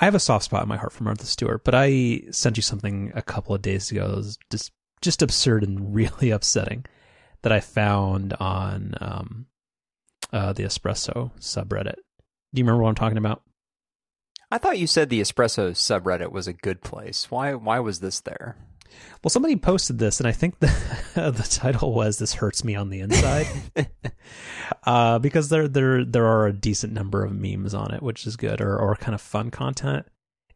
I have a soft spot in my heart for Martha Stewart, but I sent you something a couple of days ago that was just just absurd and really upsetting that I found on um, uh, the Espresso subreddit. Do you remember what I'm talking about? I thought you said the Espresso subreddit was a good place. Why why was this there? Well, somebody posted this, and I think the the title was "This hurts me on the inside," uh, because there there there are a decent number of memes on it, which is good, or or kind of fun content.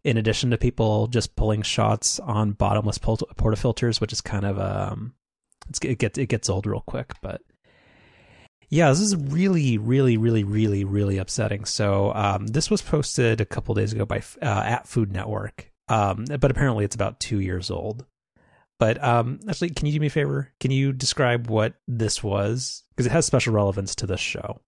In addition to people just pulling shots on bottomless porta filters, which is kind of um, it gets it gets old real quick, but yeah, this is really, really, really, really, really upsetting. So um, this was posted a couple days ago by uh, at Food Network, um, but apparently it's about two years old. But um, actually, can you do me a favor? Can you describe what this was? Because it has special relevance to this show.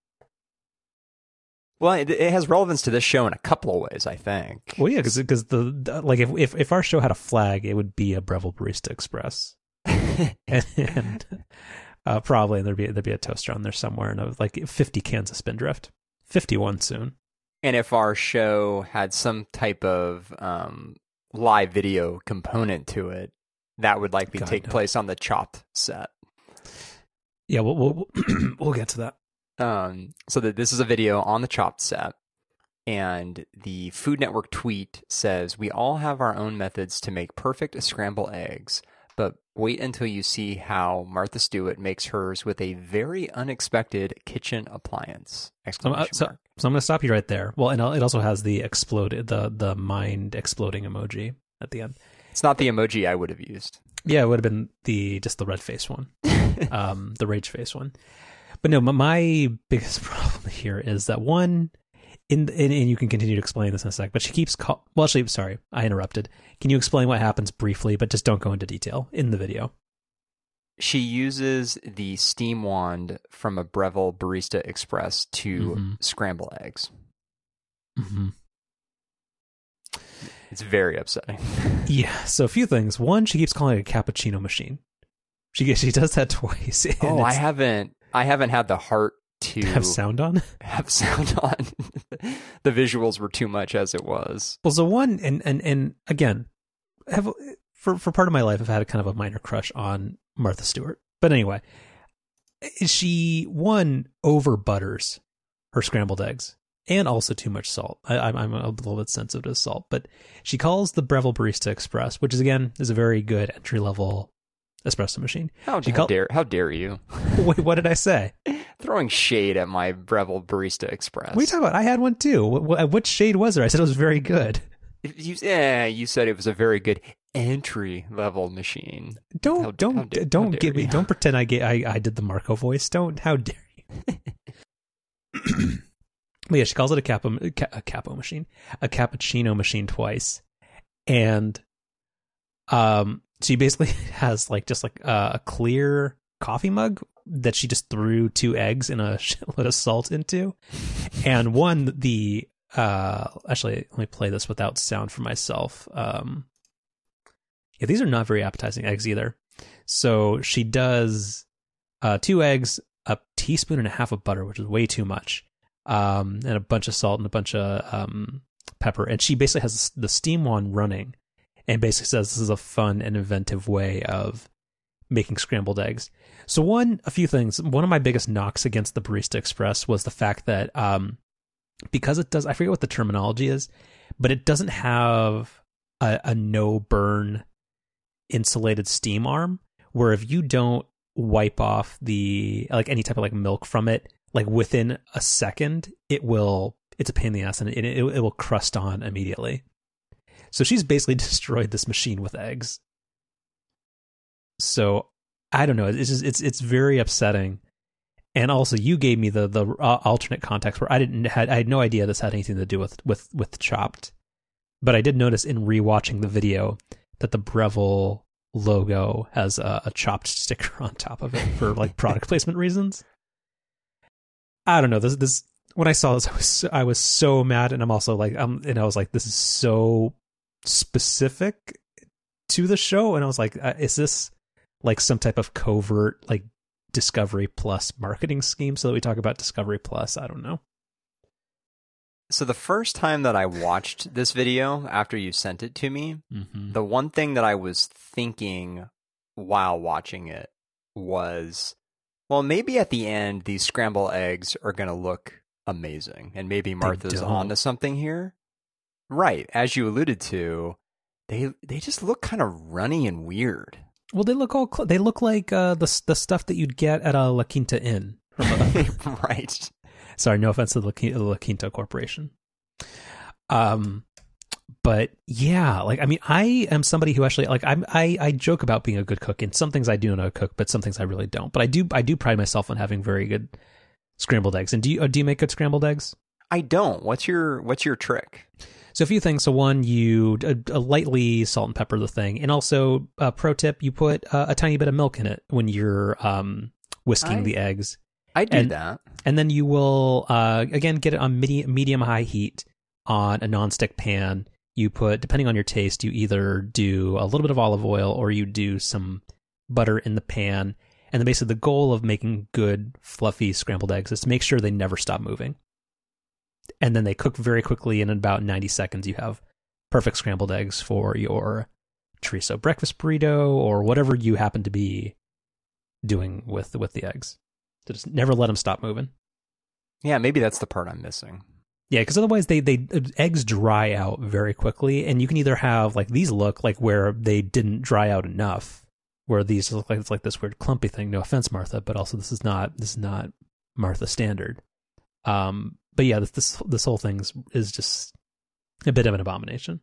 Well, it, it, has relevance to this show in a couple of ways, I think. Well, yeah, because the, the, like if, if if our show had a flag, it would be a Breville Barista Express, and, and uh, probably there'd be there'd be a toaster on there somewhere, and like fifty cans of Spindrift, fifty one soon. And if our show had some type of um, live video component to it, that would likely God, take no. place on the Chopped set. Yeah, we'll we'll, we'll get to that. Um, so that this is a video on the Chopped set, and the Food Network tweet says, "We all have our own methods to make perfect scrambled eggs." But wait until you see how Martha Stewart makes hers with a very unexpected kitchen appliance! Exclamation so, mark. So, I'm going to stop you right there. Well, and it also has the exploded the the mind exploding emoji at the end. It's not the emoji I would have used. Yeah, it would have been the just the red face one, um, the rage face one. But no, my biggest problem here is that one, in, in and you can continue to explain this in a sec. But she keeps call. Well, actually, sorry, I interrupted. Can you explain what happens briefly, but just don't go into detail in the video? She uses the steam wand from a Breville Barista Express to mm-hmm. scramble eggs. Mm-hmm. It's very upsetting. yeah. So a few things. One, she keeps calling it a cappuccino machine. She she does that twice. Oh, I haven't I haven't had the heart to have sound on. Have sound on. the visuals were too much as it was. Well, so one and and and again, have for for part of my life, I've had a kind of a minor crush on Martha Stewart. But anyway, she one over butters her scrambled eggs and also too much salt. I, am a little bit sensitive to salt, but she calls the Breville Barista Express, which is again is a very good entry level espresso machine. How, how dare how dare you? Wait, what did I say? Throwing shade at my Breville Barista Express. What are you talking about? I had one too. What, what shade was there? I said it was very good. You, yeah, you said it was a very good entry level machine. Don't how, don't how dare, don't give me don't pretend I get I, I did the Marco voice. Don't how dare you? Yeah, she calls it a capo, a capo machine, a cappuccino machine twice, and um, she basically has like just like a, a clear coffee mug that she just threw two eggs and a shitload of salt into, and one the uh actually let me play this without sound for myself. Um, yeah, these are not very appetizing eggs either. So she does uh two eggs, a teaspoon and a half of butter, which is way too much um, and a bunch of salt and a bunch of um, pepper. And she basically has the steam wand running and basically says this is a fun and inventive way of making scrambled eggs. So one, a few things. One of my biggest knocks against the Barista Express was the fact that um, because it does, I forget what the terminology is, but it doesn't have a, a no burn insulated steam arm. Where if you don't wipe off the like any type of like milk from it, like within a second, it will. It's a pain in the ass, and it, it, it will crust on immediately. So she's basically destroyed this machine with eggs. So I don't know. It's just it's it's very upsetting. And also, you gave me the the uh, alternate context where I didn't had I had no idea this had anything to do with with with Chopped, but I did notice in rewatching the video that the Breville logo has a, a chopped sticker on top of it for like product placement reasons. I don't know. This this when I saw this, I was I was so mad, and I'm also like, um, and I was like, this is so specific to the show, and I was like, uh, is this like some type of covert like Discovery Plus marketing scheme so that we talk about Discovery Plus? I don't know. So the first time that I watched this video after you sent it to me, Mm-hmm. the one thing that I was thinking while watching it was, well, maybe at the end these scrambled eggs are going to look amazing, and maybe Martha's onto something here. Right, as you alluded to, they they just look kind of runny and weird. Well, they look all cl- they look like uh, the the stuff that you'd get at a La Quinta Inn. Right. sorry, no offense to the La Qui- La Quinta Corporation. Um, but yeah, like I mean, I am somebody who actually like I'm I I joke about being a good cook, and some things I do know how cook, but some things I really don't. But I do I do pride myself on having very good scrambled eggs. And do you uh, do you make good scrambled eggs? I don't. What's your what's your trick? So a few things. So one, you uh, uh, lightly salt and pepper the thing, and also uh, pro tip: you put uh, a tiny bit of milk in it when you're um, whisking I- the eggs, I do And- that. and then you will uh, again get it on medium medium high heat on a nonstick pan. You put, depending on your taste, you either do a little bit of olive oil or you do some butter in the pan. And then basically the goal of making good fluffy scrambled eggs is to make sure they never stop moving. And then they cook very quickly. And in about 90 seconds, you have perfect scrambled eggs for your chorizo breakfast burrito or whatever you happen to be doing with with the eggs. So just never let them stop moving. Yeah, maybe that's the part I'm missing. Yeah, because otherwise they they eggs dry out very quickly, and you can either have like these look like where they didn't dry out enough, where these look like it's like this weird clumpy thing. No offense, Martha, but also this is not this is not Martha standard. Um, but yeah, this this this whole thing is, just a bit of an abomination,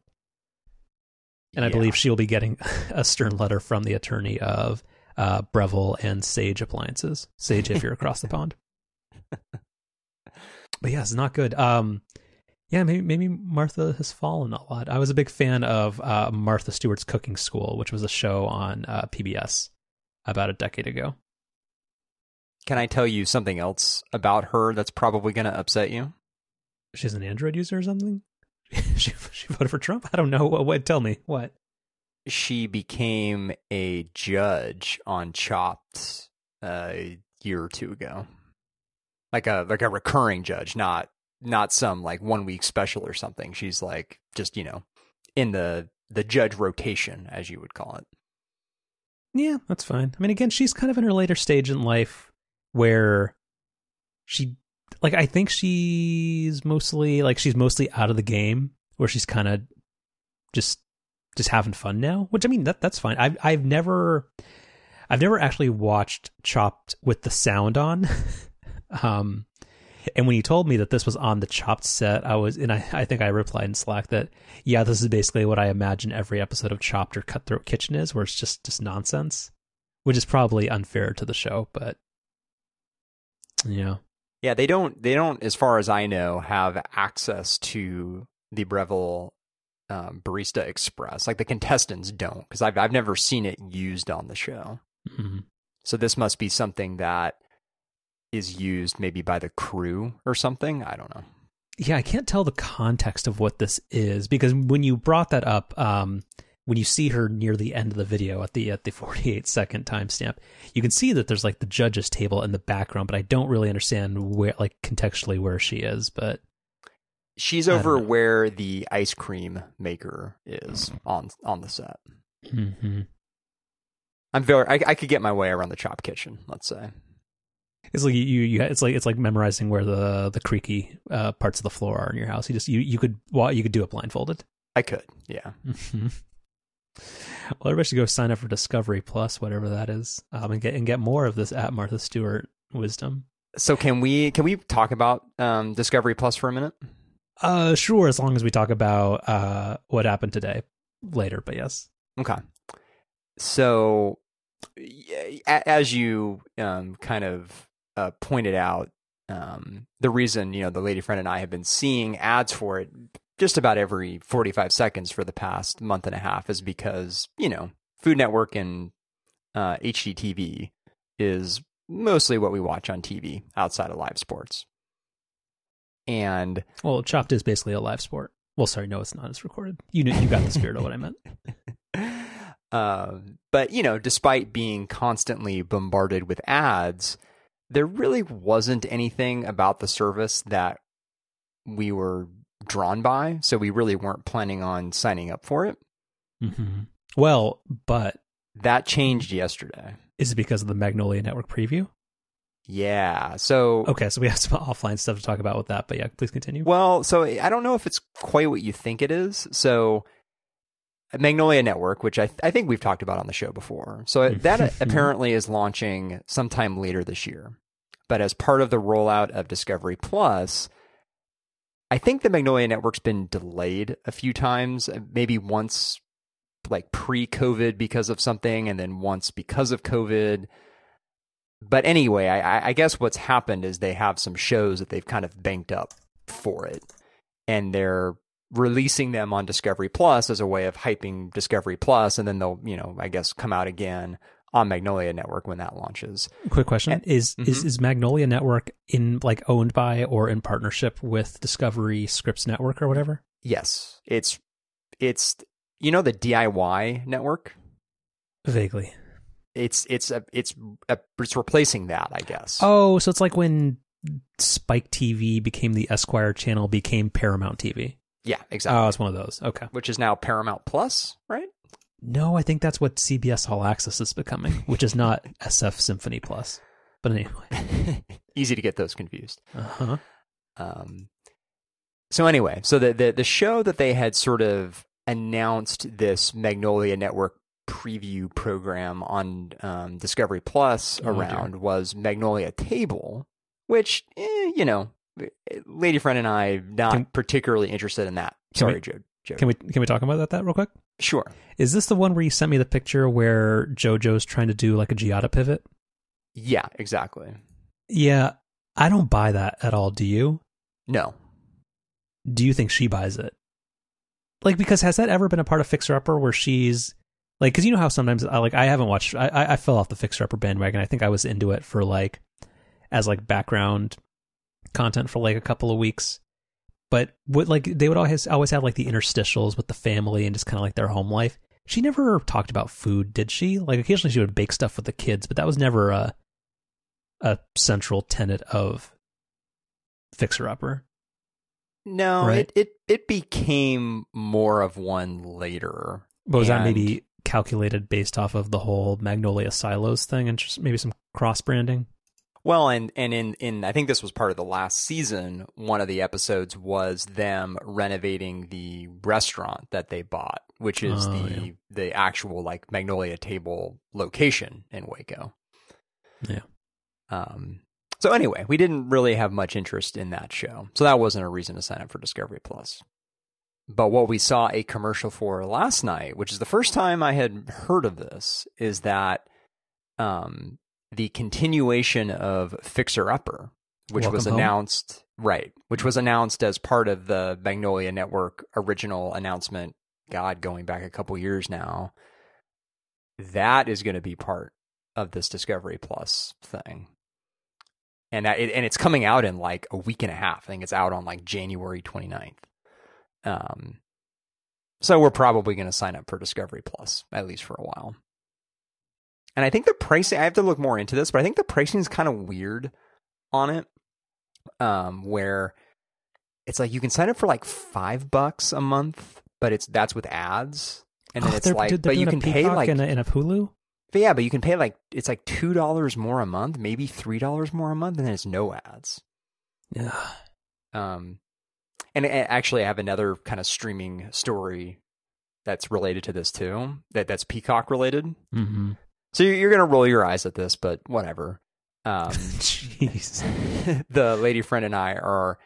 and I Yeah. believe she will be getting a stern letter from the attorney of uh, Breville and Sage Appliances. Sage, if you're across the pond. But yeah, it's not good. Um, yeah, maybe maybe Martha has fallen a lot. I was a big fan of uh, Martha Stewart's Cooking School, which was a show on uh, PBS about a decade ago. Can I tell you something else about her that's probably going to upset you? She's an Android user or something. she she voted for Trump. I don't know. What? what tell me what? She became a judge on Chopped uh, a year or two ago, like a like a recurring judge, not not some like one week special or something. She's like just you know in the the judge rotation, as you would call it. Yeah, that's fine. I mean, again, she's kind of in her later stage in life where she, like, I think she's mostly like she's mostly out of the game, where she's kind of just just having fun now. Which I mean, that that's fine. I've I've never, I've never actually watched Chopped with the sound on. um, and when you told me that this was on the Chopped set, I was, and I, I think I replied in Slack that, yeah, this is basically what I imagine every episode of Chopped or Cutthroat Kitchen is, where it's just just nonsense, which is probably unfair to the show, but yeah, Yeah, they don't. They don't, as far as I know, have access to the Breville um, Barista Express. Like the contestants don't, because I've I've never seen it used on the show. Mhm. So this must be something that is used maybe by the crew or something. I don't know. yeah, I can't tell the context of what this is because when you brought that up, um, when you see her near the end of the video at the at the 48 second timestamp, you can see that there's like the judges table in the background, but I don't really understand where like contextually where she is. But She's over where the ice cream maker is on on the set. Mhm. I'm very. I, I could get my way around the chop kitchen. Let's say. It's like you, you it's like it's like memorizing where the the creaky uh, parts of the floor are in your house. You just you you could well, you could do it blindfolded. I could. Yeah. Well, everybody should go sign up for Discovery Plus, whatever that is, um, and get and get more of this at Martha Stewart wisdom. So can we can we talk about um, Discovery Plus for a minute? Uh, sure, as long as we talk about uh what happened today later. But yes, Okay. So, as you um, kind of uh, pointed out, um, the reason you know the lady friend and I have been seeing ads for it just about every forty-five seconds for the past month and a half is because you know Food Network and uh, HGTV is mostly what we watch on TV outside of live sports, and well, Chopped is basically a live sport. Well, sorry, no, it's not. It's recorded. You knew, you got the spirit of what I meant. Um, but you know, despite being constantly bombarded with ads, there really wasn't anything about the service that we were drawn by, so we really weren't planning on signing up for it. Mm-hmm. Well, but That changed yesterday. is it because of the Magnolia Network preview? Yeah. So Okay, so we have some offline stuff to talk about with that, but yeah, please continue. Well, so I don't know if it's quite what you think it is. So Magnolia Network, which I I think we've talked about on the show before. So mm-hmm. that uh, mm-hmm. apparently is launching sometime later this year. But as part of the rollout of Discovery Plus, I think the Magnolia Network's been delayed a few times, uh, maybe once like pre-COVID because of something and then once because of COVID but anyway, I, I guess what's happened is they have some shows that they've kind of banked up for it, and they're releasing them on Discovery Plus as a way of hyping Discovery Plus, and then they'll, you know, I guess come out again on Magnolia Network when that launches. Quick question: And- Is is Mhm. is Magnolia Network in like owned by or in partnership with Discovery Scripps Network or whatever? Yes, it's it's you know the DIY network. Vaguely. It's it's a, it's a, it's replacing that, I guess. Oh, so it's like when Spike TV became the Esquire channel, became Paramount TV. Yeah, exactly. Oh, it's one of those. Okay. Which is now Paramount Plus, right? No, I think that's what CBS All Access is becoming, which is not SF Symphony Plus. But anyway. Easy to get those confused. Uh huh. Um, so anyway, so the, the the show that they had sort of announced this Magnolia Network preview program on um, Discovery Plus Oh, dear. around was Magnolia Table, which eh, you know, lady friend and I not Can- particularly interested in that. Sorry, we- Joe. Joe. Can we can we talk about that, that real quick? sure. Is this the one where you sent me the picture where JoJo's trying to do like a Giada pivot? Yeah, exactly. Yeah, I don't buy that at all. Do you? No, Do you think she buys it? Like, because has that ever been a part of Fixer Upper where she's like, because you know how sometimes I like I haven't watched, I I, I fell off the Fixer Upper bandwagon. I think I was into it for like as like background content for like a couple of weeks. But what like they would always always have like the interstitials with the family and just kind of like their home life. She never talked about food, did she? Like occasionally she would bake stuff with the kids, but that was never a a central tenet of Fixer Upper. no. Right. It it it became more of one later. But was that maybe calculated based off of the whole Magnolia Silos thing and just maybe some cross branding? Well, and and in in I think this was part of the last season. One of the episodes was them renovating the restaurant that they bought, which is Oh, the yeah. the actual like Magnolia Table location in Waco. Yeah. Um. So anyway, we didn't really have much interest in that show, so that wasn't a reason to sign up for Discovery Plus. But what we saw a commercial for last night, which is the first time I had heard of this, is that um, the continuation of Fixer Upper, which was Home? announced right, which was announced as part of the Magnolia Network original announcement. God, going back a couple years now, that is going to be part of this Discovery Plus thing. And that, it, and it's coming out in like a week and a half. I think it's out on like January 29th. Um, so we're probably going to sign up for Discovery Plus at least for a while. And I think the pricing, I have to look more into this, but I think the pricing is kind of weird on it. Um, where it's like you can sign up for like five bucks a month, but it's that's with ads. And then Oh, it's like, but you can pay like, in a, and a Hulu. but yeah, but you can pay like, it's like $2 more a month, maybe $3 more a month, and then it's no ads. Yeah. Um, and actually, I have another kind of streaming story that's related to this too. That that's Peacock related. Mm-hmm. So you're, you're gonna roll your eyes at this, but whatever. Um, Jeez. the lady friend and I are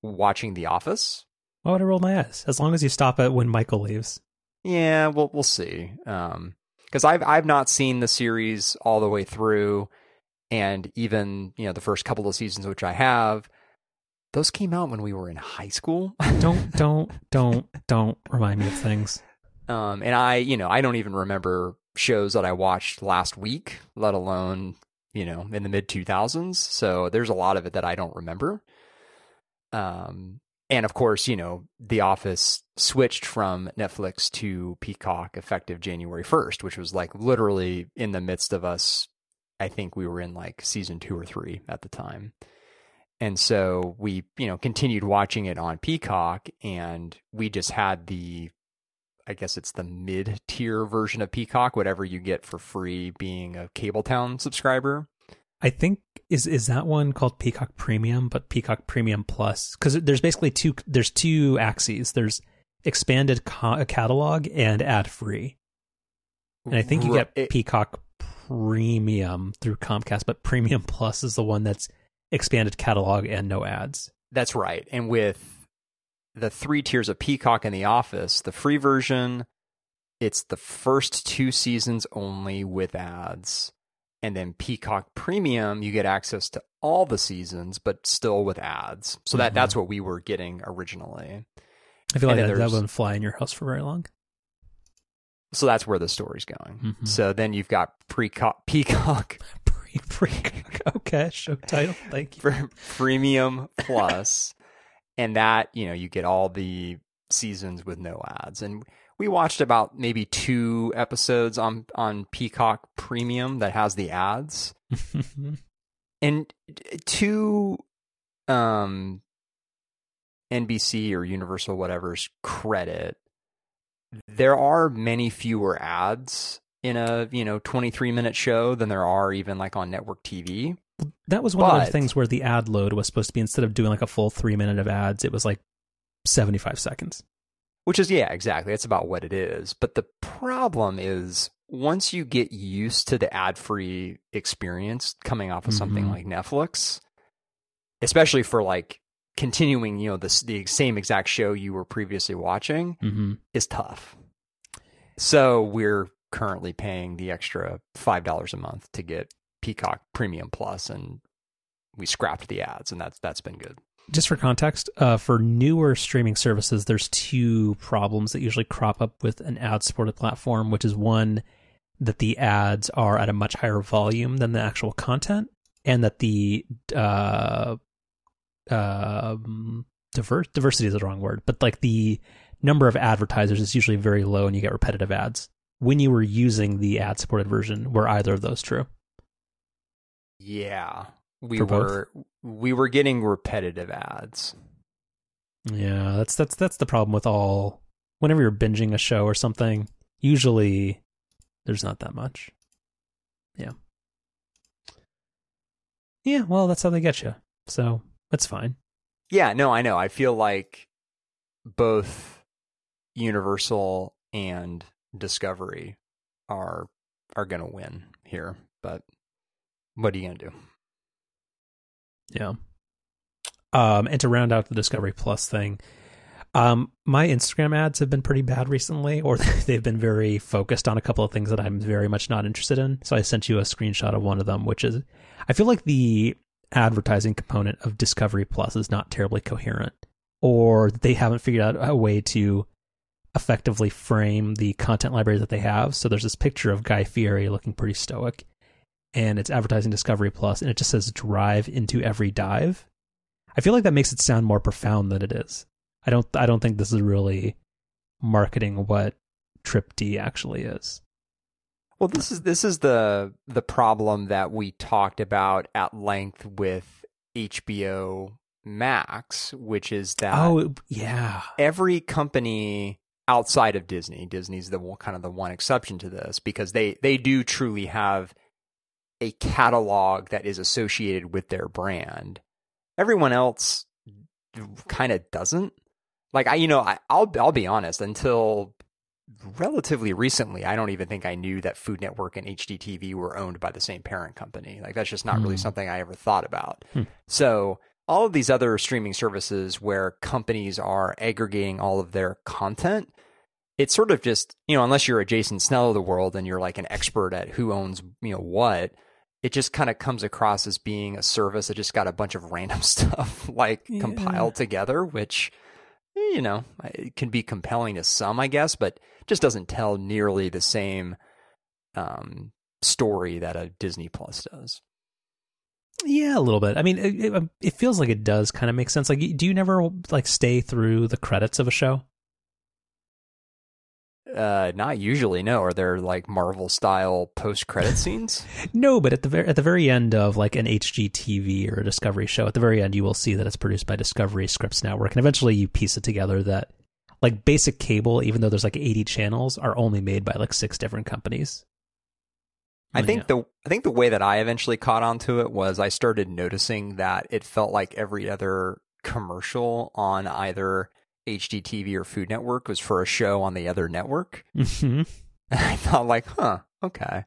watching The Office. Why would I roll my eyes? As long as you stop it when Michael leaves. Yeah, we'll we'll see. Um, because I've I've not seen the series all the way through, and even you know the first couple of seasons, which I have. Those came out when we were in high school. Don't, don't, don't, don't remind me of things. Um, and I, you know, I don't even remember shows that I watched last week, let alone, you know, in the mid 2000s. So there's a lot of it that I don't remember. Um, and of course, you know, The Office switched from Netflix to Peacock effective January 1st, which was like literally in the midst of us. I think we were in like season two or three at the time. And so we, you know, continued watching it on Peacock and we just had the I guess it's the mid tier version of Peacock, whatever you get for free being a Cabletown subscriber. I think is is that one called Peacock Premium, but Peacock Premium Plus because there's basically two there's two axes. There's expanded ca- catalog and ad free, and I think you get It- Peacock Premium through Comcast, but Premium Plus is the one that's expanded catalog and no ads. That's right. And with the three tiers of Peacock in the Office, the free version, it's the first two seasons only with ads. And then Peacock Premium, you get access to all the seasons, but still with ads. So that Mhm. that's what we were getting originally. I feel like that, that wouldn't fly in your house for very long. So that's where the story's going. Mhm. So then you've got Preco- Peacock Pre, pre, okay, show title. Thank you. Premium Plus, and that you know you get all the seasons with no ads. And we watched about maybe two episodes on on Peacock Premium that has the ads, and to um NBC or Universal whatever's credit, there are many fewer ads in a you know 23 minute show than there are even like on network TV. That was one of But- the things where the ad load was supposed to be instead of doing like a full three minute of ads, it was like seventy five seconds. Which is, yeah, exactly. That's about what it is. But the problem is once you get used to the ad free experience coming off of something Mhm. like Netflix, especially for like continuing, you know, the, the same exact show you were previously watching, Mm-hmm. is tough. So we're currently paying the extra $5 a month to get Peacock Premium Plus, and we scrapped the ads, and that's that's been good. Just for context, uh, for newer streaming services, there's two problems that usually crop up with an ad supported platform, which is one that the ads are at a much higher volume than the actual content, and that the uh, um, diverse diversity is the wrong word, but like the number of advertisers is usually very low, and you get repetitive ads. When you were using the ad supported version, were either of those true? Yeah, we For both? were we were getting repetitive ads. Yeah, that's that's that's the problem with all. Whenever you're binging a show or something, usually there's not that much. Yeah. Yeah, well, that's how they get you. So that's fine. Yeah, no, I know. I feel like both Universal and Discovery are are going to win here, but what are you going to do? Yeah. Um, and to round out the Discovery Plus thing, um, my Instagram ads have been pretty bad recently, or they've been very focused on a couple of things that I'm very much not interested in. So I sent you a screenshot of one of them, which is I feel like the advertising component of Discovery Plus is not terribly coherent, or they haven't figured out a way to effectively frame the content library that they have. So there's this picture of Guy Fieri looking pretty stoic, and it's advertising Discovery Plus, and it just says "drive into every dive." I feel like that makes it sound more profound than it is. I don't. I don't think this is really marketing what Trip D actually is. Well, this is this is the the problem that we talked about at length with HBO Max, which is that oh yeah, every company outside of Disney, Disney's the kind of the one exception to this because they they do truly have a catalog that is associated with their brand. Everyone else kind of doesn't. Like I, you know, I, I'll I'll be honest. Until relatively recently, I don't even think I knew that Food Network and HDTV were owned by the same parent company. Like that's just not really Hmm. something I ever thought about. Hmm. So all of these other streaming services where companies are aggregating all of their content, it's sort of just, you know, unless you're a Jason Snell of the world and you're like an expert at who owns, you know, what, it just kind of comes across as being a service that just got a bunch of random stuff like Yeah. compiled together, which, eh, you know, it can be compelling to some, I guess, but just doesn't tell nearly the same um, story that a Disney Plus does. yeah, a little bit. I mean, it, it, it feels like it does kind of make sense. Like, do you never like stay through the credits of a show? Uh, not usually. No, are there like Marvel style post credit scenes? No, but at the very at the very end of like an HGTV or a Discovery show, at the very end you will see that it's produced by Discovery Scripps Network, and eventually you piece it together that like basic cable, even though there's like 80 channels, are only made by like six different companies. I think the I think the way that I eventually caught onto it was I started noticing that it felt like every other commercial on either HGTV or Food Network was for a show on the other network. Mhm. I thought like, huh, okay.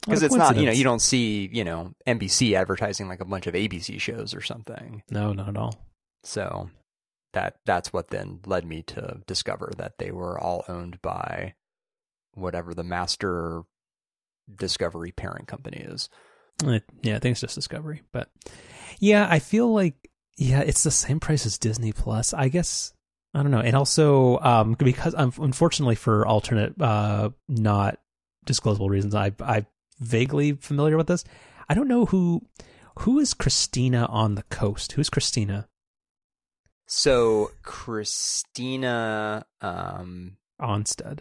Because it's not, you know, you don't see, you know, NBC advertising like a bunch of ABC shows or something. No, not at all. So that that's what then led me to discover that they were all owned by whatever the master Discovery parent company is. Yeah, I think it's just Discovery, but yeah, I feel like yeah, it's the same price as Disney Plus. I guess I don't know, and also um, because um, unfortunately for alternate uh, not disclosable reasons, I I vaguely familiar with this. I don't know who who is Christina on the coast. Who's Christina So Christina, um, Onstead?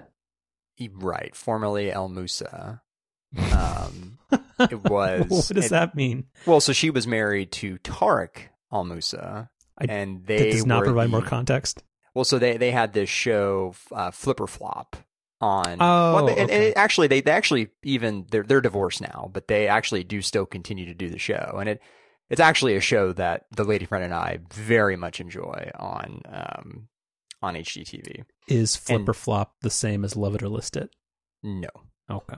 right, formerly El Moussa. Um, it was. what does it- that mean? Well, so she was married to Tarek El Moussa, I- and they That does not provide the- more context. Well, so they they had this show, uh, Flip or Flop, on. Oh, well, they, and, and it actually, they, they actually even they're they're divorced now, but they actually do still continue to do the show, and it it's actually a show that the lady friend and I very much enjoy on um on HGTV. Is Flip and- Flop the same as Love It or List It? No, Okay.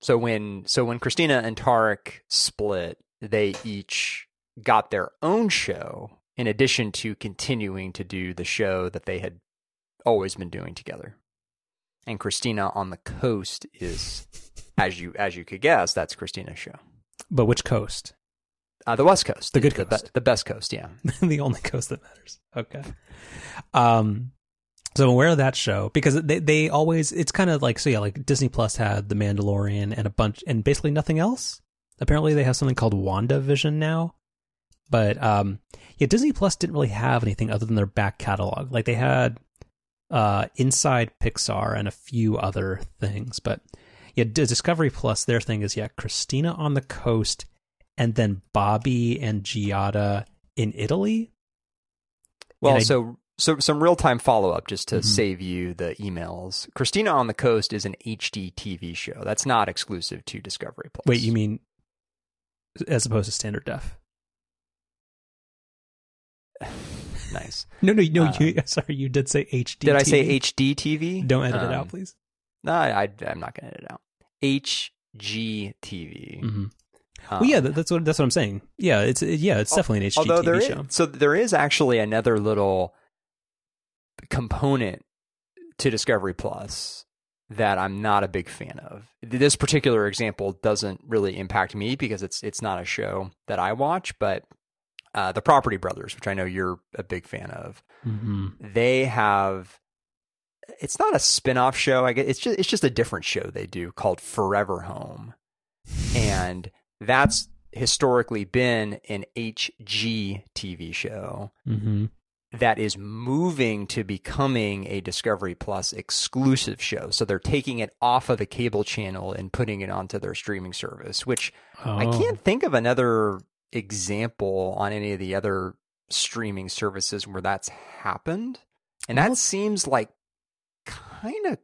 so when so when Christina and Tarek split, they each got their own show in addition to continuing to do the show that they had always been doing together. And Christina on the coast is as you as you could guess, that's Christina's show. But which coast? Uh, the West Coast. The good the, coast. the best coast, yeah. the only coast that matters. Okay. Um, so I'm aware of that show because they they always it's kind of like so yeah like Disney Plus had The Mandalorian and a bunch and basically nothing else. Apparently they have something called WandaVision now, but um yeah Disney Plus didn't really have anything other than their back catalog. Like they had uh Inside Pixar and a few other things, but yeah Discovery Plus their thing is yeah Christina on the coast and then Bobby and Giada in Italy. Well, I- so so some real time follow up just to Mhm. save you the emails. Christina on the Coast is an HD TV show. That's not exclusive to Discovery Plus. Wait, you mean as opposed to standard def? Nice? No, no, no. Uh, you sorry, you did say HD. Did I say HD TV? Don't edit it Um, out, please. No, I, I'm not going to edit it out. HGTV. hmm Um, well, yeah, that, that's what that's what I'm saying. Yeah, it's it, yeah, it's definitely an HGTV although there is, show. so there is actually another little component to Discovery Plus that I'm not a big fan of. This particular example doesn't really impact me because it's it's not a show that I watch, but uh, the Property Brothers, which I know you're a big fan of, hmm they have it's not a spin-off show i guess it's just it's just a different show they do called forever home. And that's historically been an hg tv show hmm that is moving to becoming a discovery plus exclusive show. So they're taking it off of the cable channel and putting it onto their streaming service which Oh. I can't think of another example on any of the other streaming services where that's happened. And Well- that seems like kind of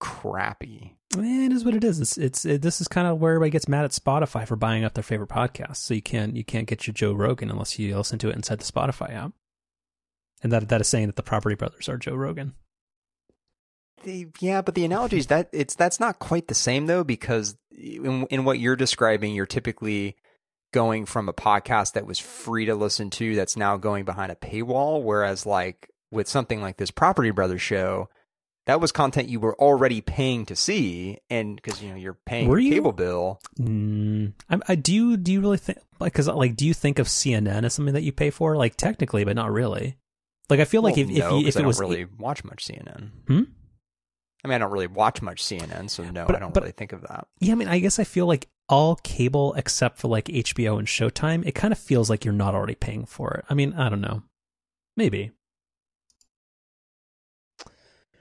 crappy. Eh, It is what it is. It's it's it, this is kind of where everybody gets mad at Spotify for buying up their favorite podcasts. So you can't you can't get your Joe Rogan unless you listen to it inside the Spotify app. And that that is saying that the Property Brothers are Joe Rogan. The, yeah, but the analogy is that it's that's not quite the same though because in, in what you're describing, you're typically going from a podcast that was free to listen to that's now going behind a paywall, whereas like with something like this Property Brothers show, that was content you were already paying to see, and because you know you're paying Were your you? cable bill. Mm, I, I do you do you really think like because like do you think of CNN as something that you pay for like technically but not really like I feel like Well, if no, if, you, if I it don't was really watch much CNN. Hmm? I mean, I don't really watch much CNN, so no, But- I don't but- really think of that. yeah I mean I guess I feel like all cable except for like HBO and Showtime it kind of feels like you're not already paying for it I mean I don't know maybe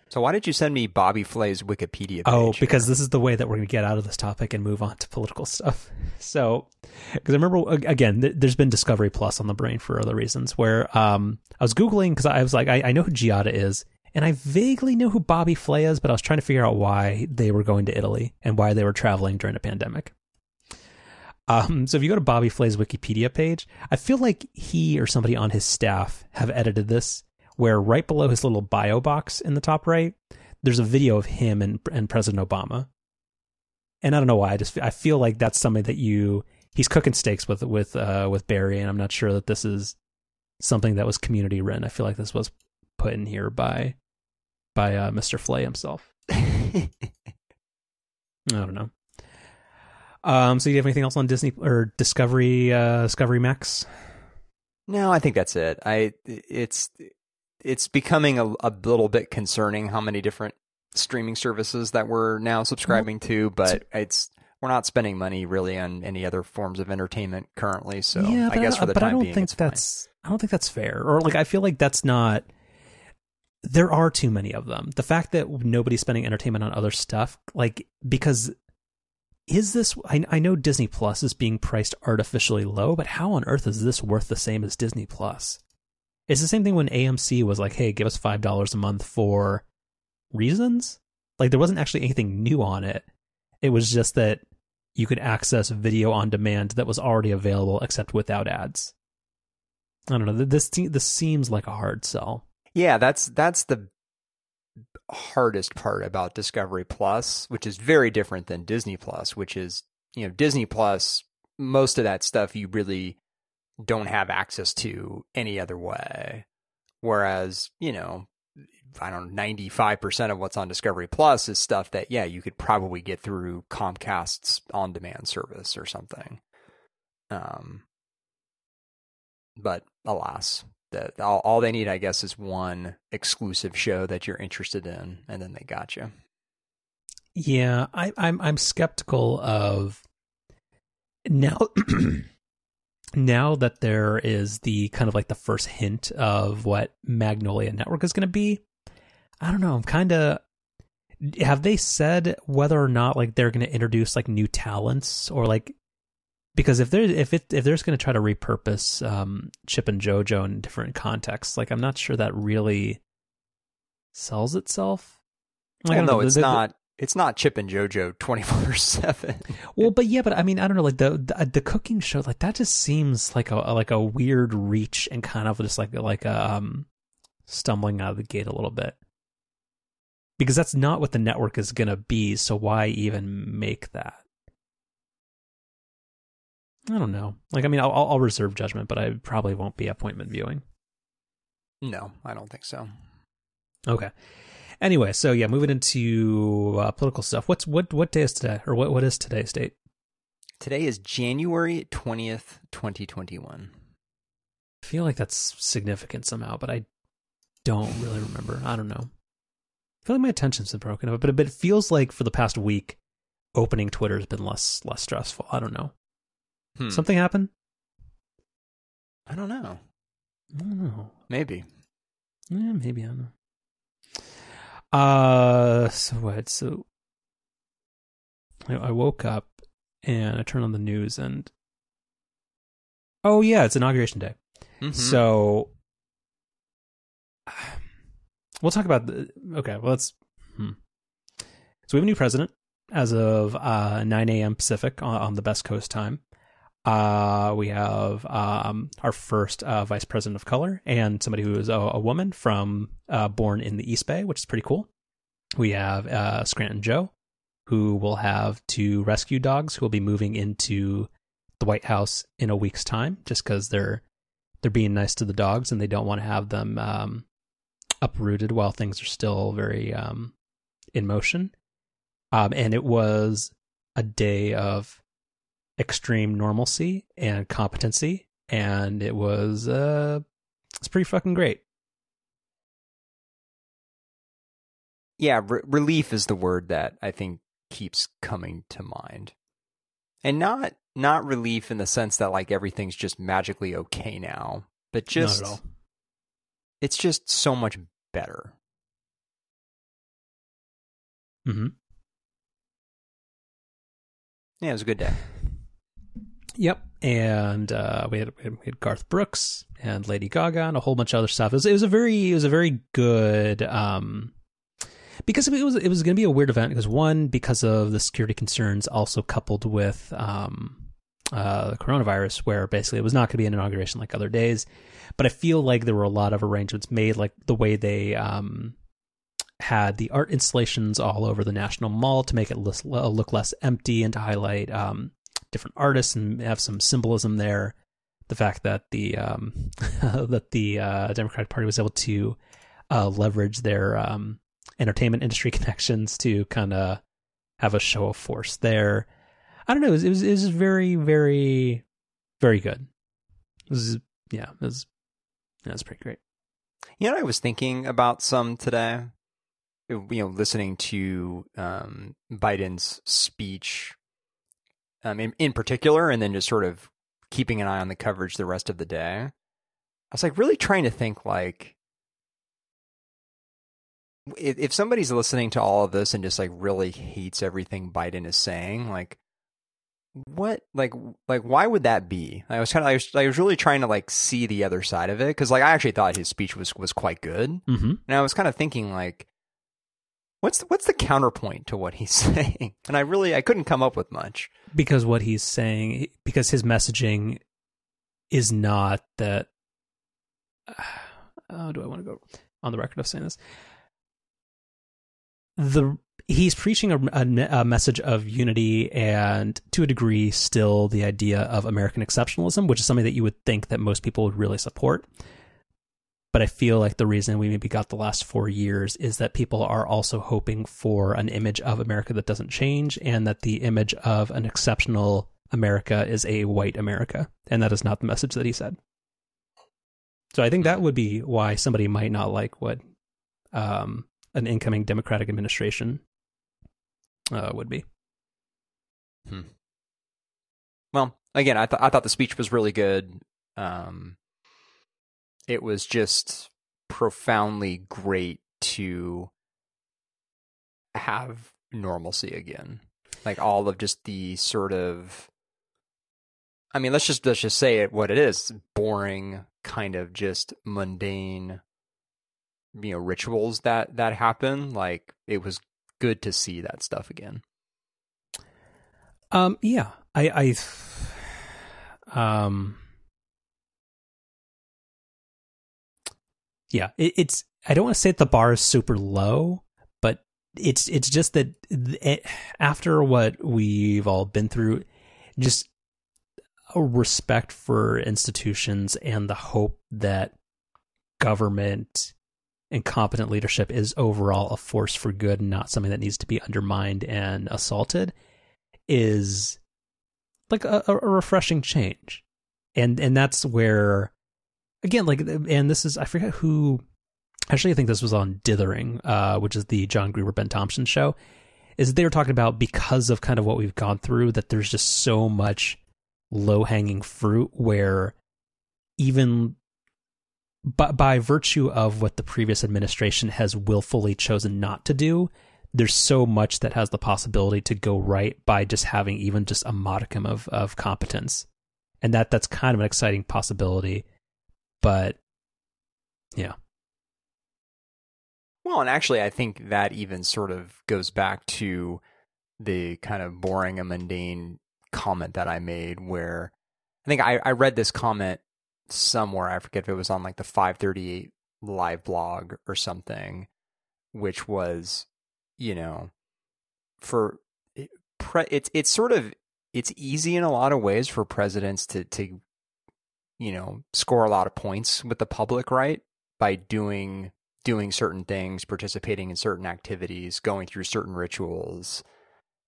So why did you send me Bobby Flay's Wikipedia page? Oh, here? because this is the way that we're going to get out of this topic and move on to political stuff. So, because I remember again, th- there's been Discovery Plus on the brain for other reasons. Where um, I was googling because I was like, I, I know who Giada is, and I vaguely know who Bobby Flay is, but I was trying to figure out why they were going to Italy and why they were traveling during a pandemic. Um, so if you go to Bobby Flay's Wikipedia page, I feel like he or somebody on his staff have edited this where right below his little bio box in the top right, there's a video of him and, and President Obama. And I don't know why. I just I feel like that's something that you he's cooking steaks with with uh, with Barry, and I'm not sure that this is something that was community written. I feel like this was put in here by by uh, Mr. Flay himself. I don't know. Um, so you have anything else on Disney or Discovery uh, Discovery Max? No, I think that's it. I it's it's becoming a, a little bit concerning how many different streaming services that we're now subscribing to, but it's we're not spending money really on any other forms of entertainment currently. So yeah, I guess for the but time I don't being, think that's I don't think that's fair. Or like I feel like that's not. There are too many of them. The fact that nobody's spending entertainment on other stuff, like because is this? I, I know Disney Plus is being priced artificially low, but how on earth is this worth the same as Disney Plus? It's the same thing when AMC was like, "Hey, give us five dollars a month for reasons." Like there wasn't actually anything new on it. It was just that you could access video on demand that was already available, except without ads. I don't know. This this seems like a hard sell. Yeah, that's that's the hardest part about Discovery Plus, which is very different than Disney Plus, which is you know Disney Plus. Most of that stuff you really don't have access to any other way. Whereas, you know, I don't know, 95% of what's on Discovery Plus is stuff that, yeah, you could probably get through Comcast's on demand service or something. Um, but alas, that all, all they need, I guess, is one exclusive show that you're interested in, and then they got you. Yeah, I, I'm I'm skeptical of now. now that there is the kind of like the first hint of what Magnolia Network is going to be, I don't know. I'm kind of. Have they said whether or not like they're going to introduce like new talents or like because if there's if it if there's going to try to repurpose um, Chip and JoJo in different contexts, like I'm not sure that really sells itself. Like, well, no, it's the, not it's not Chip and JoJo twenty four seven. Well, but yeah, but I mean, I don't know, like the, the, the cooking show, like that just seems like a like a weird reach and kind of just like like a um stumbling out of the gate a little bit because that's not what the network is gonna be. So why even make that? I don't know. Like, I mean, I'll, I'll reserve judgment, but I probably won't be appointment viewing. No, I don't think so. Okay. Anyway, so yeah, moving into uh, political stuff. What's what what day is today, or what what is today's date? Today is January twentieth, twenty twenty one. I feel like that's significant somehow, but I don't really remember. I don't know. I feel like my attention's been broken up, but it feels like for the past week, opening Twitter has been less less stressful. I don't know. Hmm. Something happened. I don't know. I don't know. Maybe. Yeah, maybe I don't know. Uh, so what? So I, I woke up and I turned on the news and oh yeah, it's inauguration day. Mm-hmm. So we'll talk about the okay. Well, let's. Hmm. So we have a new president as of uh, 9 a.m. Pacific on, on, the Best Coast time. Uh, we have um, our first uh, vice president of color and somebody who is a, a woman from uh, born in the East Bay, which is pretty cool. We have uh, Scranton Joe, who will have two rescue dogs who will be moving into the White House in a week's time, just because they're they're being nice to the dogs and they don't want to have them um, uprooted while things are still very um, in motion. Um, and it was a day of extreme normalcy and competency, and it was uh, it's pretty fucking great. Yeah, re- relief is the word that I think keeps coming to mind, and not not relief in the sense that like everything's just magically okay now, but just it's just so much better. Mm-hmm. Yeah, it was a good day. Yep, and uh, we, had, we had Garth Brooks and Lady Gaga and a whole bunch of other stuff. It was, it was a very it was a very good um, because it was it was going to be a weird event because one because of the security concerns, also coupled with um, uh, the coronavirus, where basically it was not going to be an inauguration like other days. But I feel like there were a lot of arrangements made, like the way they um, had the art installations all over the National Mall to make it look less empty and to highlight um, different artists and have some symbolism there. The fact that the um, that the uh, Democratic Party was able to uh, leverage their um, entertainment industry connections to kind of have a show of force there. I don't know. It was, it was, it was very very very good. It was yeah. It was was pretty great. You know, I was thinking about some today. You know, listening to um, Biden's speech um, in, in particular, and then just sort of keeping an eye on the coverage the rest of the day. I was like really trying to think like if, if somebody's listening to all of this and just like really hates everything Biden is saying, like what like like why would that be i was kind of I was, I was really trying to like see the other side of it because like i actually thought his speech was was quite good mm-hmm. and i was kind of thinking like what's the, what's the counterpoint to what he's saying? And i really i couldn't come up with much. Because what he's saying because his messaging is not that uh, do i want to go on the record of saying this? The he's preaching a, a, a, message of unity and to a degree still the idea of american exceptionalism which is something that you would think that most people would really support but i feel like the reason we maybe got the last four years is that people are also hoping for an image of america that doesn't change and that the image of an exceptional america is a white america and that is not the message that he said so i think that would be why somebody might not like what um, an incoming democratic administration uh, would be. Hmm. Well, again, I thought I thought the speech was really good. Um, it was just profoundly great to have normalcy again. Like all of just the sort of I mean, let's just let's just say it what it is. Boring, kind of just mundane you know, rituals that that happen. Like it was good to see that stuff again. Um, yeah, I, I, um, yeah, it, it's. I don't want to say that the bar is super low, but it's it's just that it, eh, after what we've all been through, just a respect for institutions and the hope that government incompetent leadership is overall a force for good and not something that needs to be undermined and assaulted is like a, a refreshing change. And and that's where again like and this is I forget who actually I think this was on Dithering, uh, which is the John Gruber Ben Thompson show, is they were talking about because of kind of what we've gone through that there's just so much low hanging fruit where even but by virtue of what the previous administration has willfully chosen not to do, there's so much that has the possibility to go right by just having even just a modicum of, of competence. And that that's kind of an exciting possibility. But yeah. Well, and actually I think that even sort of goes back to the kind of boring and mundane comment that I made where I think I, I read this comment somewhere. I forget if it was on like the 538 live blog or something, which was, you know, for pre- it's it's sort of it's easy in a lot of ways for presidents to to you know score a lot of points with the public, right? By doing doing certain things, participating in certain activities, going through certain rituals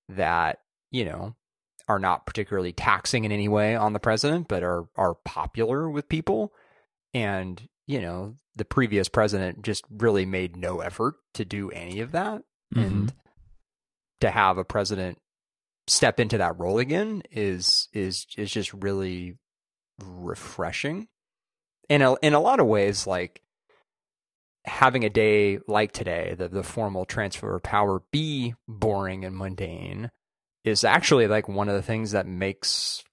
that you know are not particularly taxing in any way on the president, but are are popular with people. And you know, the previous president just really made no effort to do any of that, mm-hmm. and to have a president step into that role again is is is just really refreshing. In a in a lot of ways, like having a day like today, the, the formal transfer of power, be boring and mundane is actually like one of the things that makes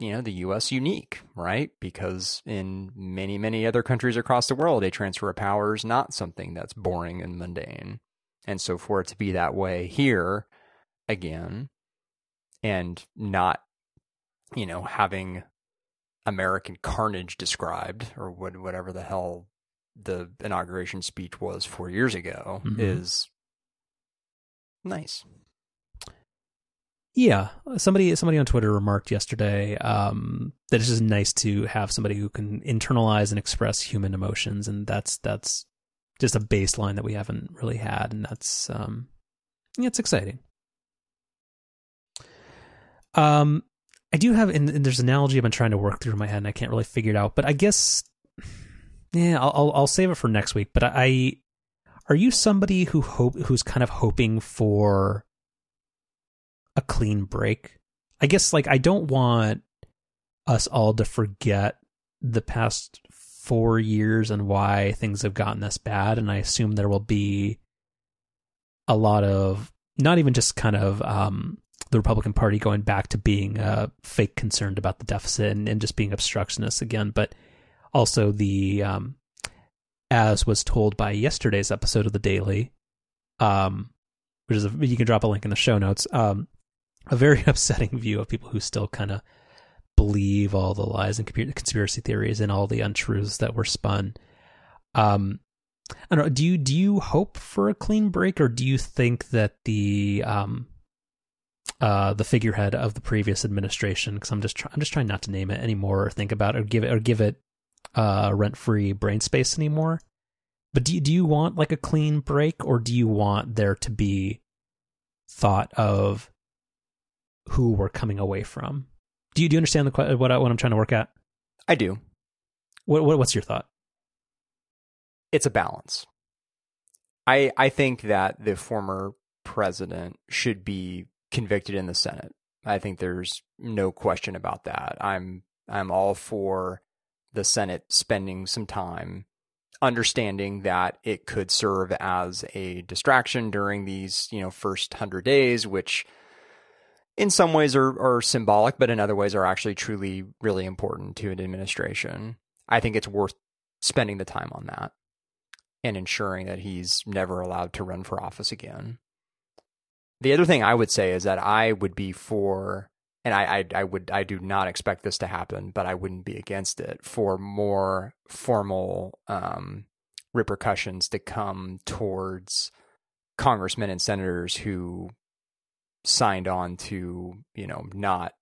you know the US unique, right? Because in many many other countries across the world, a transfer of power is not something that's boring and mundane. And so for it to be that way here again and not you know having American carnage described or whatever the hell the inauguration speech was 4 years ago mm-hmm. is nice. Yeah, somebody somebody on Twitter remarked yesterday um, that it's just nice to have somebody who can internalize and express human emotions, and that's that's just a baseline that we haven't really had, and that's um, yeah, it's exciting. Um, I do have, and, there's an analogy I've been trying to work through in my head, and I can't really figure it out. But I guess, yeah, I'll I'll, I'll save it for next week. But I, I, are you somebody who hope who's kind of hoping for a clean break. I guess like I don't want us all to forget the past four years and why things have gotten this bad. And I assume there will be a lot of not even just kind of um, the Republican Party going back to being uh, fake concerned about the deficit and, and, just being obstructionists again, but also the um, as was told by yesterday's episode of the Daily, um, which is a, you can drop a link in the show notes. Um, a very upsetting view of people who still kind of believe all the lies and conspiracy theories and all the untruths that were spun. Um, I don't know. Do you do you hope for a clean break, or do you think that the um, uh, the figurehead of the previous administration? Because I'm just try- I'm just trying not to name it anymore, or think about it, or give it or give it uh, rent free brain space anymore. But do you, do you want like a clean break, or do you want there to be thought of who we're coming away from. Do you do you understand the what I, what I'm trying to work at? I do. What, what what's your thought? It's a balance. I I think that the former president should be convicted in the Senate. I think there's no question about that. I'm I'm all for the Senate spending some time understanding that it could serve as a distraction during these, you know, first 100 days which in some ways are, are symbolic, but in other ways are actually truly really important to an administration. I think it's worth spending the time on that and ensuring that he's never allowed to run for office again. The other thing I would say is that I would be for, and I, I, I would, I do not expect this to happen, but I wouldn't be against it for more formal um, repercussions to come towards congressmen and senators who signed on to, you know, not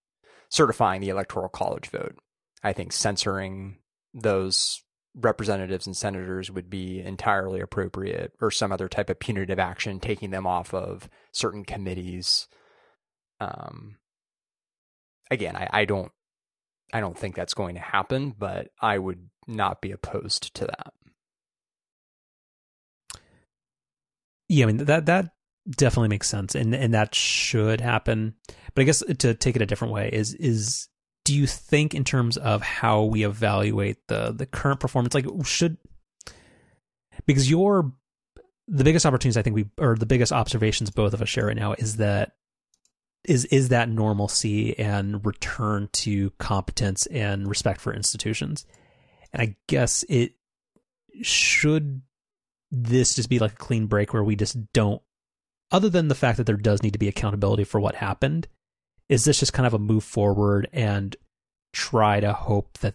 certifying the electoral college vote. I think censoring those representatives and senators would be entirely appropriate or some other type of punitive action taking them off of certain committees. Um again I, I don't i don't think that's going to happen but i would not be opposed to that. Yeah i mean that that definitely makes sense and and that should happen. But i guess to take it a different way is is do you think in terms of how we evaluate the the current performance? Like should because your the biggest opportunities i think we or the biggest observations both of us share right now is that is is that normalcy and return to competence and respect for institutions. And i guess it should this just be like a clean break where we just don't other than the fact that there does need to be accountability for what happened, is this just kind of a move forward and try to hope that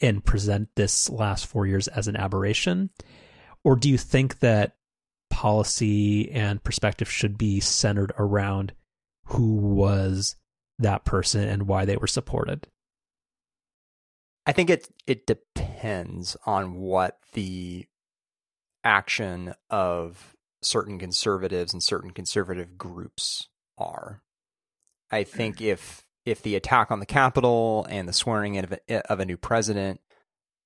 and present this last four years as an aberration? Or do you think that policy and perspective should be centered around who was that person and why they were supported? I think it it depends on what the action of certain conservatives and certain conservative groups are. I think if if the attack on the Capitol and the swearing in of a, of a new president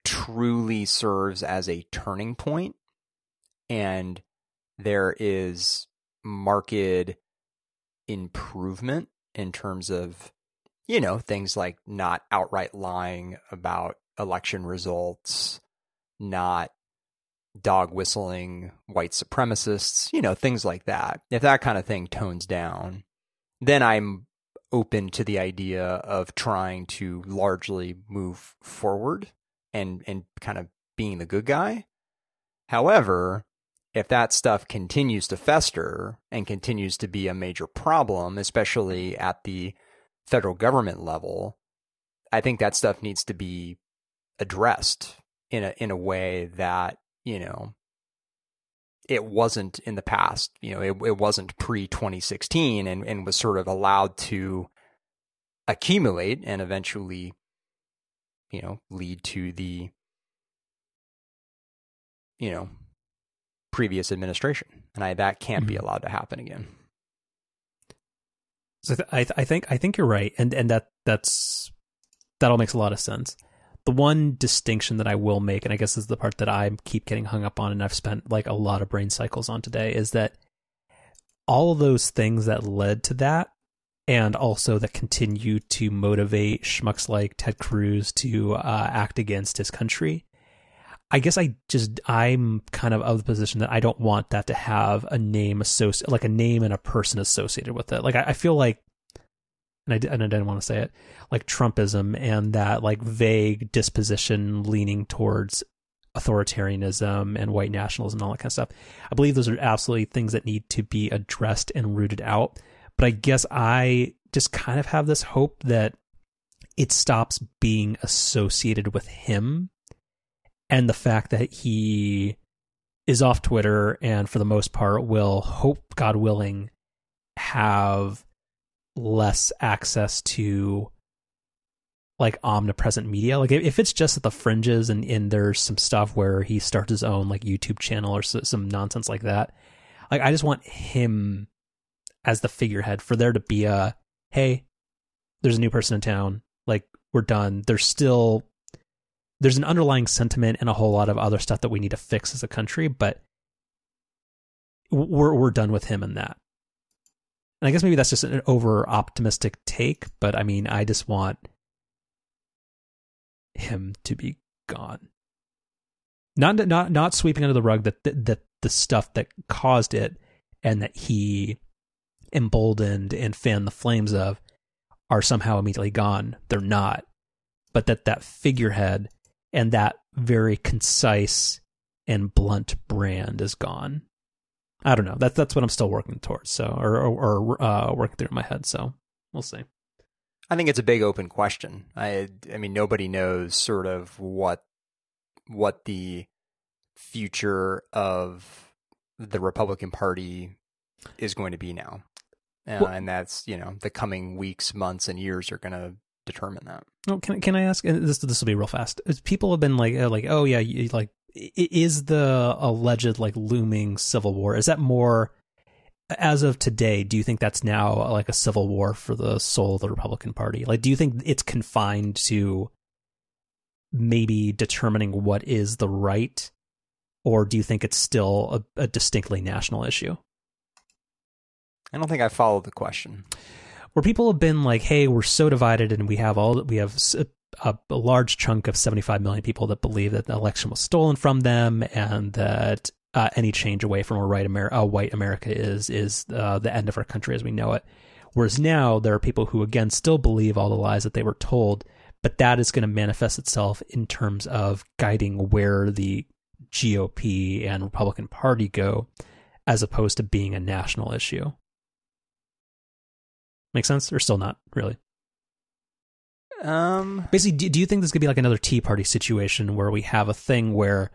truly serves as a turning point, and there is marked improvement in terms of you know things like not outright lying about election results, not dog whistling white supremacists, you know, things like that. If that kind of thing tones down, then I'm open to the idea of trying to largely move forward and and kind of being the good guy. However, if that stuff continues to fester and continues to be a major problem, especially at the federal government level, I think that stuff needs to be addressed in a in a way that you know it wasn't in the past. You know, it, it wasn't pre 2016 and, and was sort of allowed to accumulate and eventually, you know, lead to the, you know, previous administration. And I, that can't mm-hmm. be allowed to happen again. So th- I, th- I think I think you're right, and and that that's that all makes a lot of sense. The one distinction that I will make, and I guess is the part that I keep getting hung up on, and I've spent like a lot of brain cycles on today, is that all of those things that led to that, and also that continue to motivate schmucks like Ted Cruz to uh, act against his country. I guess I just I'm kind of of the position that I don't want that to have a name associated, like a name and a person associated with it. Like I, I feel like and I, and I didn't want to say it, like Trumpism and that like vague disposition leaning towards authoritarianism and white nationalism and all that kind of stuff. I believe those are absolutely things that need to be addressed and rooted out. But I guess I just kind of have this hope that it stops being associated with him and the fact that he is off Twitter and for the most part will hope God willing have less access to like omnipresent media. Like if it's just at the fringes and, there's some stuff where he starts his own like YouTube channel or some nonsense like that. Like I just want him as the figurehead for there to be a hey, there's a new person in town. Like we're done. There's still there's an underlying sentiment and a whole lot of other stuff that we need to fix as a country, but we're we're done with him and that. And I guess maybe that's just an over optimistic take, but I mean, I just want him to be gone. Not not not sweeping under the rug that that, the stuff that caused it and that he emboldened and fanned the flames of are somehow immediately gone. They're not. But that that figurehead and that very concise and blunt brand is gone. I don't know. That's that's what I'm still working towards. So, or or, or uh, working through in my head. So, we'll see. I think it's a big open question. I I mean, nobody knows sort of what what the future of the Republican Party is going to be now, uh, well, and that's you know the coming weeks, months, and years are going to determine that. Oh, can can I ask? This this will be real fast. People have been like uh, like oh yeah, you, like is the alleged like looming civil war is that more as of today do you think that's now like a civil war for the soul of the republican party? Like do you think it's confined to maybe determining what is the right or do you think it's still a, a distinctly national issue? I don't think i followed the question. Where people have been like hey we're so divided and we have all that, we have a, a, large chunk of 75 million people that believe that the election was stolen from them and that uh, any change away from a right a white America is is uh, the end of our country as we know it. Whereas now there are people who again still believe all the lies that they were told, but that is going to manifest itself in terms of guiding where the GOP and Republican Party go, as opposed to being a national issue. Make sense, or still not really? Um, Basically, do, do you think this could be like another Tea Party situation where we have a thing where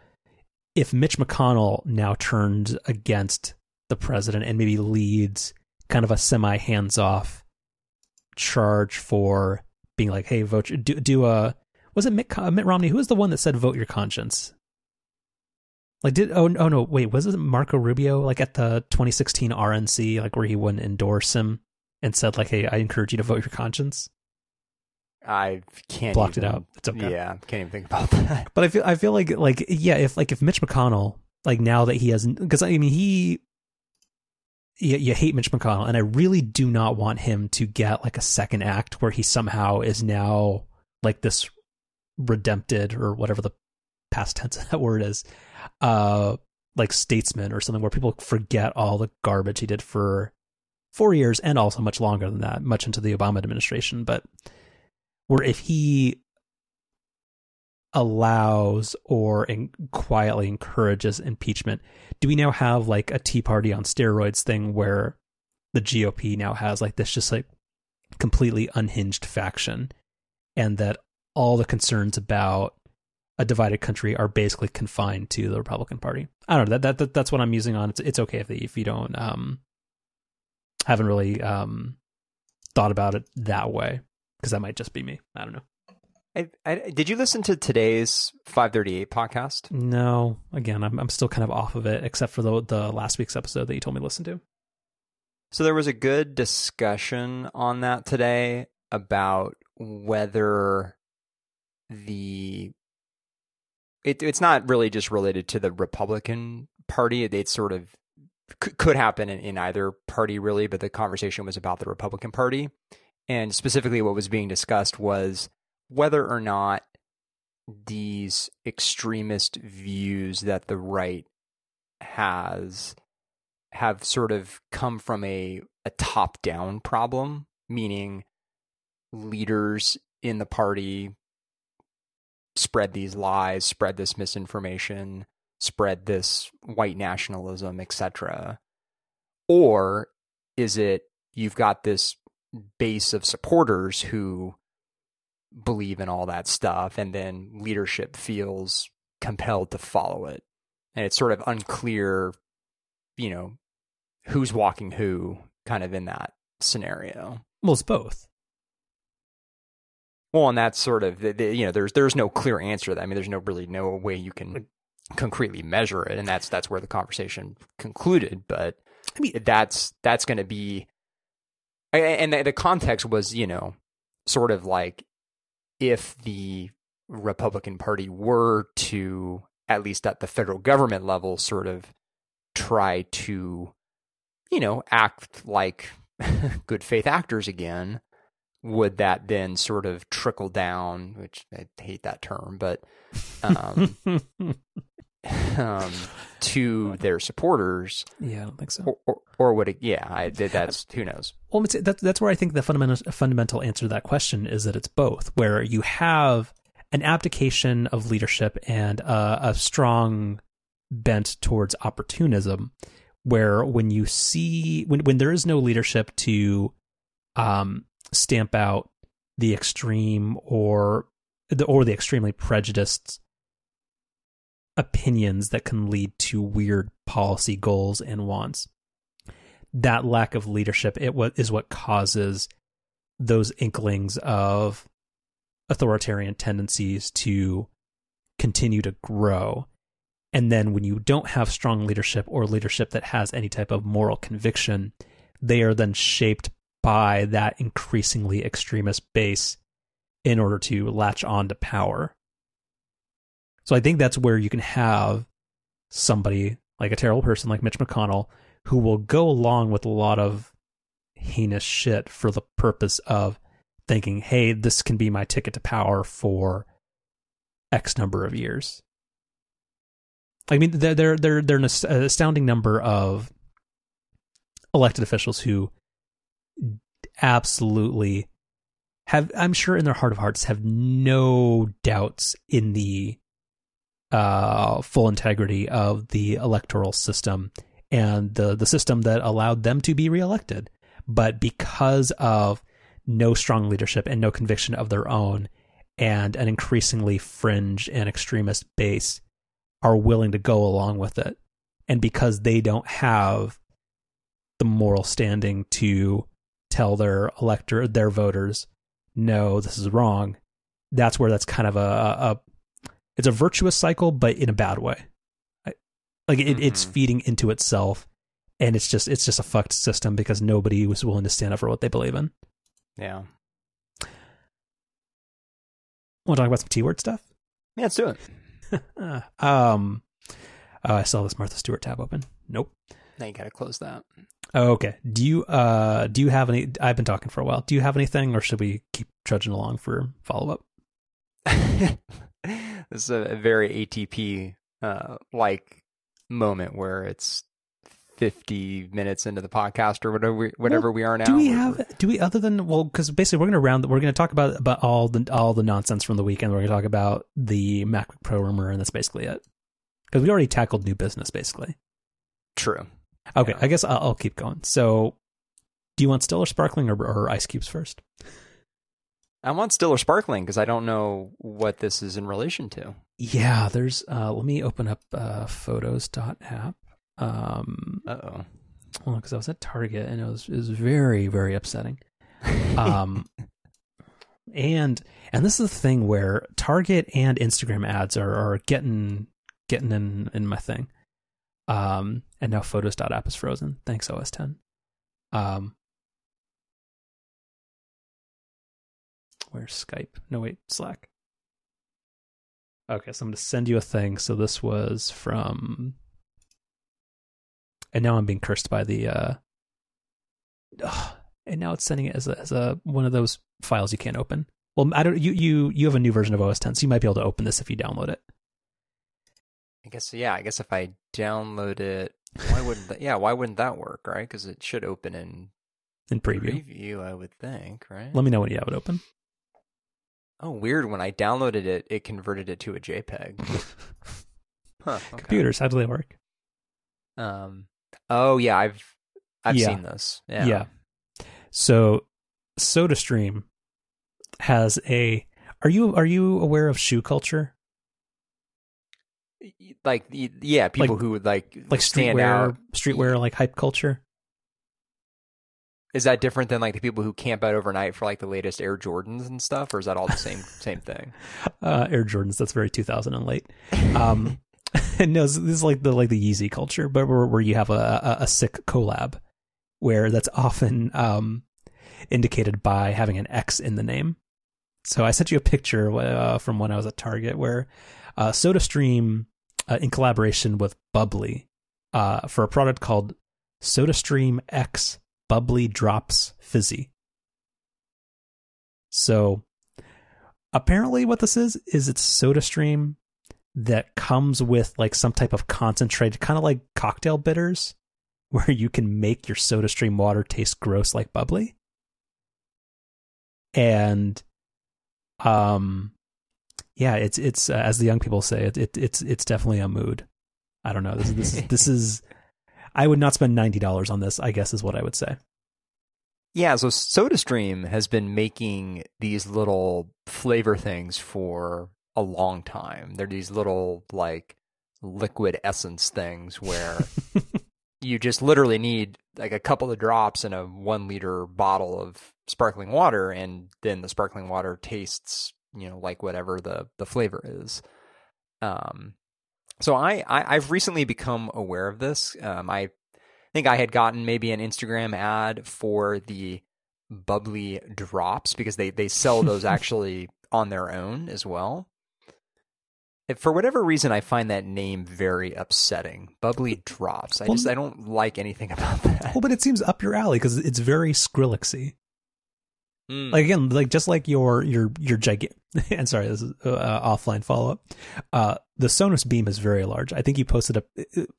if Mitch McConnell now turns against the president and maybe leads kind of a semi hands off charge for being like, hey, vote, do, do a, was it Mitt, Mitt Romney? Who was the one that said vote your conscience? Like did oh oh no wait was it Marco Rubio like at the 2016 RNC like where he wouldn't endorse him and said like hey I encourage you to vote your conscience I can't blocked even, it out. It's okay. Yeah, can't even think about that. But I feel I feel like like yeah, if like if Mitch McConnell like now that he hasn't because I mean he you, you hate Mitch McConnell and I really do not want him to get like a second act where he somehow is now like this redempted or whatever the past tense of that word is, uh, like statesman or something where people forget all the garbage he did for four years and also much longer than that, much into the Obama administration. But where if he allows or in, quietly encourages impeachment, do we now have like a Tea Party on steroids thing where the GOP now has like this just like completely unhinged faction and that all the concerns about a divided country are basically confined to the Republican Party. I don't know that, that, that's what I'm using on. It's it's okay if if you don't um haven't really um thought about it that way because that might just be me. I don't know. I, I, did you listen to today's 538 podcast? No. Again, I'm I'm still kind of off of it, except for the the last week's episode that you told me to listen to. So there was a good discussion on that today about whether the it, it's not really just related to the Republican Party. It, sort of could happen in, in either party, really, but the conversation was about the Republican Party. And specifically, what was being discussed was whether or not these extremist views that the right has have sort of come from a, a top down problem, meaning leaders in the party spread these lies, spread this misinformation, spread this white nationalism, etc. Or is it you've got this base of supporters who believe in all that stuff and then leadership feels compelled to follow it. And it's sort of unclear, you know, who's walking who kind of in that scenario. Well, it's both. Well, and that's sort of you know there's there's no clear answer to that. I mean, there's no really no way you can concretely measure it, and that's that's where the conversation concluded. But I mean, that's that's going to be, and the, context was you know sort of like if the Republican Party were to at least at the federal government level sort of try to you know act like good faith actors again would that then sort of trickle down which i hate that term but um, um, to their supporters. Yeah, I don't think so. Or, or, or would it? Yeah, I, that's who knows. Well, that's that's where I think the fundamental fundamental answer to that question is that it's both. Where you have an abdication of leadership and a, a strong bent towards opportunism, where when you see when when there is no leadership to um, stamp out the extreme or the or the extremely prejudiced opinions that can lead to weird policy goals and wants. That lack of leadership it what is what causes those inklings of authoritarian tendencies to continue to grow. And then when you don't have strong leadership or leadership that has any type of moral conviction, they are then shaped by that increasingly extremist base in order to latch on to power. So I think that's where you can have somebody like a terrible person like Mitch McConnell who will go along with a lot of heinous shit for the purpose of thinking, hey, this can be my ticket to power for X number of years. I mean, there there there there an astounding number of elected officials who absolutely have, I'm sure, in their heart of hearts, have no doubts in the uh, full integrity of the electoral system and the the system that allowed them to be reelected. But because of no strong leadership and no conviction of their own, and an increasingly fringe and extremist base are willing to go along with it, and because they don't have the moral standing to tell their elector their voters, no, this is wrong. That's where that's kind of a, a it's a virtuous cycle, but in a bad way. Like it, mm-hmm. it's feeding into itself, and it's just it's just a fucked system because nobody was willing to stand up for what they believe in. Yeah. Want to talk about some T word stuff? Yeah, let's do it. um, oh, I saw this Martha Stewart tab open. Nope. Now you gotta close that. okay. Do you uh do you have any? I've been talking for a while. Do you have anything, or should we keep trudging along for follow up? this is a very ATP uh, like moment where it's 50 minutes into the podcast or whatever we, whatever Well, we are now. Do we have? Do we other than well? Because basically, we're going to round. We're going to talk about about all the all the nonsense from the weekend. We're going to talk about the MacBook Pro rumor, and that's basically it. Because we already tackled new business, basically. True. Okay, Yeah. I guess I'll, I'll keep going. So, do you want still or sparkling or, or ice cubes first? I want still or sparkling because I don't know what this is in relation to. Yeah, there's. Uh, let me open up uh, Photos.app. Um, Uh oh. well, because I was at Target and it was it was very very upsetting. um and and this is the thing where target and instagram ads are are getting getting in in my thing um and now photos.app is frozen thanks os 10 um where's skype no wait slack okay so i'm going to send you a thing so this was from and now i'm being cursed by the uh ugh, and now it's sending it as a, as a one of those files you can't open. Well, I don't. You you you have a new version of OS 10, so you might be able to open this if you download it I guess yeah. I guess if I download it, why wouldn't that? Yeah, why wouldn't that work? Right? Because it should open in in preview. preview. I would think. Right? Let me know when you have it open. Oh, weird. When I downloaded it, it converted it to a JPEG. Huh. okay. Computers, how do they work? Um. Oh yeah, I've I've Yeah. seen this. Yeah. Yeah. So, SodaStream has a. Are you are you aware of shoe culture? Like y- yeah, people Like- who would like Like stand streetwear, out. streetwear, like hype culture. Is that different than like the people who camp out overnight for like the latest Air Jordans and stuff, or is that all the same same thing? Uh, Air Jordans. That's very 2000 and late. Um, no, this is like the like the Yeezy culture, but where, where you have a, a a sick collab, where that's often um, indicated by having an X in the name. So I sent you a picture uh, from when I was at Target where uh, SodaStream, uh, in collaboration with Bubly, uh, for a product called SodaStream X Bubly Drops Fizzy. So apparently, what this is is it's SodaStream that comes with like some type of concentrated, kind of like cocktail bitters, where you can make your SodaStream water taste gross like bubly. And, um, yeah, it's it's uh, as the young people say, it, it it's it's definitely a mood. I don't know. This is this is, this is. I would not spend ninety dollars on this. I guess is what I would say. Yeah, so SodaStream has been making these little flavor things for a long time. They're these little like liquid essence things where you just literally need like a couple of drops in a one liter bottle of sparkling water, and then the sparkling water tastes, you know, like whatever the the flavor is. Um, so I, I I've recently become aware of this. Um, I think I had gotten maybe an Instagram ad for the bubly drops because they they sell those actually on their own as well. If for whatever reason, I find that name very upsetting. Bubly drops. I Well, just I don't like anything about that. Well, but it seems up your alley because it's very Skrillexy. Mm. Like again, like just like your your your gigant. and sorry, this is uh, offline follow up. Uh, the Sonos Beam is very large. I think you posted a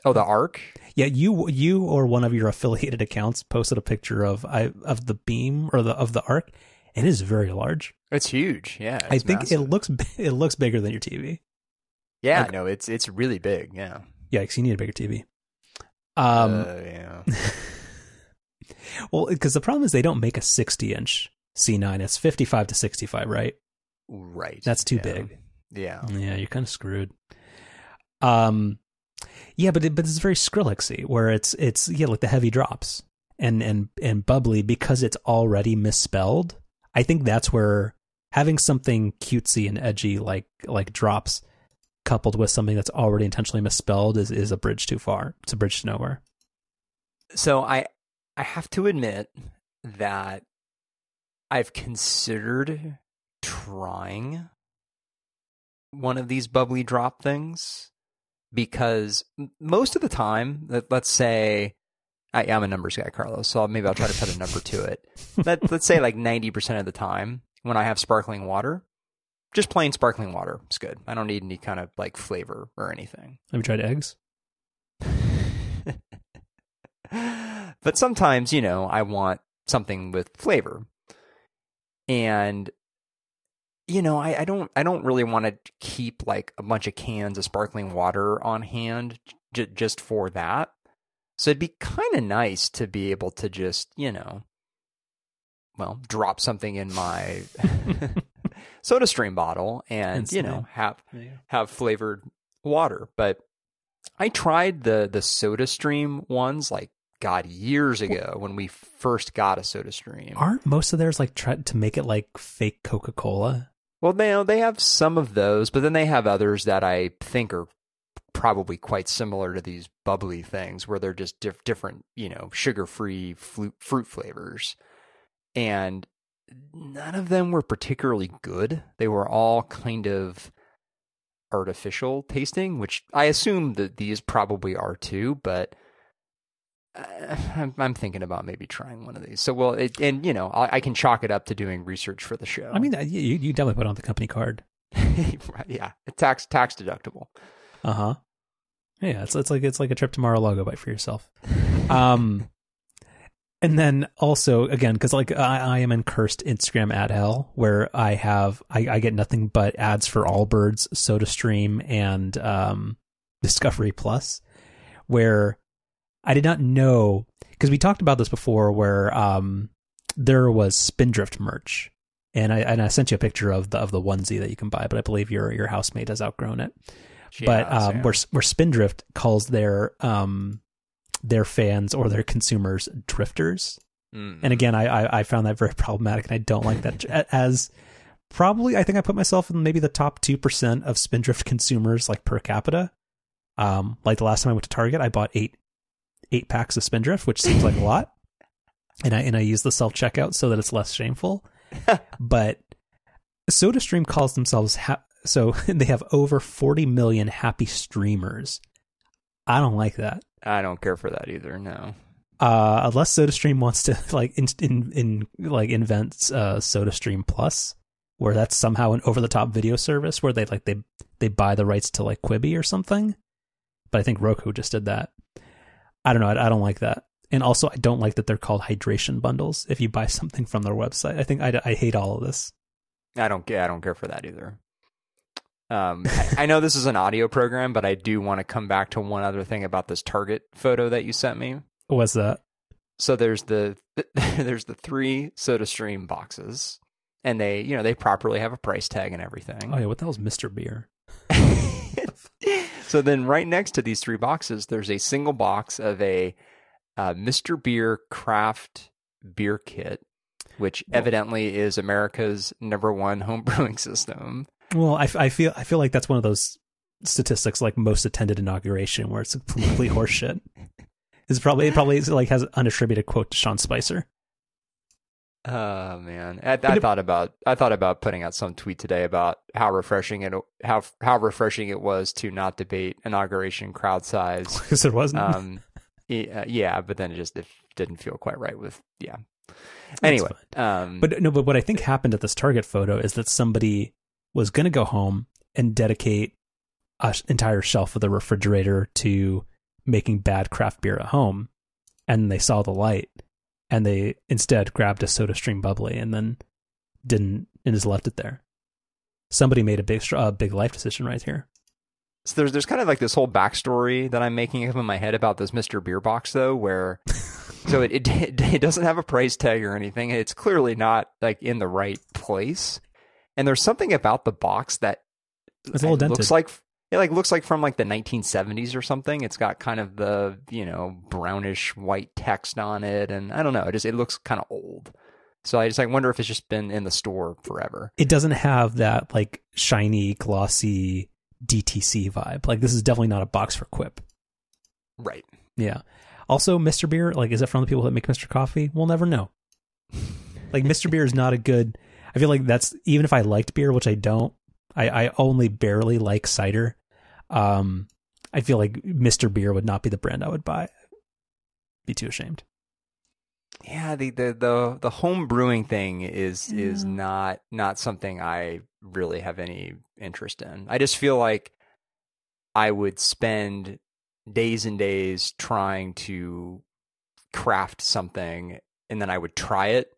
oh, the arc. yeah you you or one of your affiliated accounts posted a picture of I of the Beam or the of the Arc, and it is very large. It's huge. Yeah, I think massive. it looks it looks bigger than your TV. Yeah, like- no, it's it's really big. Yeah. yeah, because You need a bigger TV. Um, Uh, yeah. well, because the problem is they don't make a sixty inch C9. It's fifty five to sixty five, right? Right. That's too yeah. big. Yeah. Yeah, you're kind of screwed. Um, yeah, but it, but it's very Skrillexy, where it's it's yeah like the heavy drops and and and bubly because it's already misspelled. I think that's where having something cutesy and edgy like like drops coupled with something that's already intentionally misspelled is is a bridge too far. It's a bridge to nowhere. So I I have to admit that I've considered trying one of these bubly drop things because most of the time, let, let's say I am a numbers guy, Carlos, so maybe I'll try to put a number to it. Let, let's say like 90% of the time when I have sparkling water, just plain sparkling water is good. I don't need any kind of like flavor or anything. Have you tried eggs? but sometimes, you know, I want something with flavor. And you know, I, I don't I don't really want to keep like a bunch of cans of sparkling water on hand j- just for that. So it'd be kind of nice to be able to just, you know, well, drop something in my soda stream bottle and, you know, have have flavored water. But I tried the the soda stream ones like God years ago when we first got a soda stream. Aren't most of theirs like tried to make it like fake Coca Cola? Well, they they have some of those, but then they have others that I think are probably quite similar to these bubly things, where they're just diff- different, you know, sugar-free fruit flavors, and none of them were particularly good. They were all kind of artificial tasting, which I assume that these probably are too, but. I'm, I'm thinking about maybe trying one of these. So, well, it, and you know, I, I can chalk it up to doing research for the show. I mean, you, you definitely put on the company card. Yeah, tax tax deductible. Uh huh. Yeah, it's it's like it's like a trip to Mar-a-Lago, but for yourself. Um, and then also again, because like I, I am in cursed Instagram ad hell, where I have I, I get nothing but ads for Allbirds, SodaStream, and um, Discovery Plus, where I did not know because we talked about this before, where um, there was Spindrift merch. And I and I sent you a picture of the of the onesie that you can buy, but I believe your your housemate has outgrown it but Yeah, um, Sam. where where Spindrift calls their um their fans or their consumers drifters, Mm. and again, I, I I found that very problematic, and I don't like that as probably I think I put myself in maybe the top two percent of Spindrift consumers like per capita. Um, like the last time I went to Target, I bought eight eight packs of Spindrift, which seems like a lot, and I and I use the self checkout so that it's less shameful. but SodaStream calls themselves ha- so they have over 40 million happy streamers. I don't like that. I don't care for that either. No. Uh, unless SodaStream wants to like in, in, in like invent uh, SodaStream Plus, where that's somehow an over the top video service where they like they they buy the rights to like Quibi or something. But I think Roku just did that. I don't know. I, I don't like that. And also, I don't like that they're called hydration bundles. If you buy something from their website, I think I, I hate all of this. I don't care. I don't care for that either. Um, I, I know this is an audio program, but I do want to come back to one other thing about this Target photo that you sent me. Was that? So there's the there's the three Soda Stream boxes, and they you know they properly have a price tag and everything. Oh yeah, what the hell's Mister Beer? so then right next to these three boxes, there's a single box of a uh, Mr. Beer craft beer kit, which evidently is America's number one home brewing system. Well, I, I feel I feel like that's one of those statistics like most attended inauguration where it's complete horseshit. It's probably it probably is, like has an unattributed quote to Sean Spicer. Oh man, I, I it- thought about I thought about putting out some tweet today about how refreshing it how how refreshing it was to not debate inauguration crowd size. Because there wasn't. Um, uh, yeah, but then it just it didn't feel quite right with yeah. Anyway, um, But no, but what I think happened at this Target photo is that somebody was going to go home and dedicate an entire shelf of the refrigerator to making bad craft beer at home, and they saw the light, and they instead grabbed a Soda Stream bubly and then didn't and just left it there. Somebody made a big, uh, big life decision right here. So there's there's kind of like this whole backstory that I'm making up in my head about this Mr. Beer box though, where so it, it it doesn't have a price tag or anything. It's clearly not like in the right place, and there's something about the box that It's a dented. looks like it like looks like from like the 1970s or something. It's got kind of the you know brownish white text on it, and I don't know. It just it looks kind of old. So I just like wonder if it's just been in the store forever. it doesn't have that like shiny, glossy DTC vibe. Like this is definitely not a box for Quip. Right. Yeah. Also, Mr. Beer, like, is it from the people that make Mr. Coffee? We'll never know. Like, Mr. Beer is not a good. I feel like that's even if I liked beer, which I don't. I, I only barely like cider. Um, I feel like Mr. Beer would not be the brand I would buy. Be too ashamed. Yeah, the the the the home brewing thing is is not not something I really have any interest in. I just feel like I would spend days and days trying to craft something and then I would try it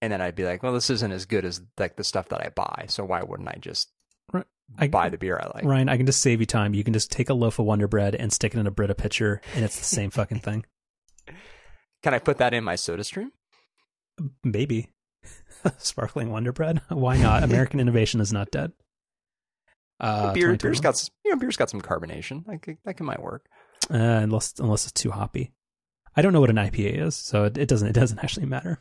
and then I'd be like, well, this isn't as good as like the stuff that I buy. So why wouldn't I just. I- buy the beer I like? Ryan, I can just save you time. You can just take a loaf of Wonder Bread and stick it in a Brita pitcher, and it's the same fucking thing. Can I put that in my soda stream? Maybe. Sparkling Wonder Bread? Why not? American innovation is not dead. Uh, beer, 2021. beer's got you know, beer's got some carbonation. Like that can might work. uh, unless unless it's too hoppy. I don't know what an IPA is, so it, it doesn't it doesn't actually matter.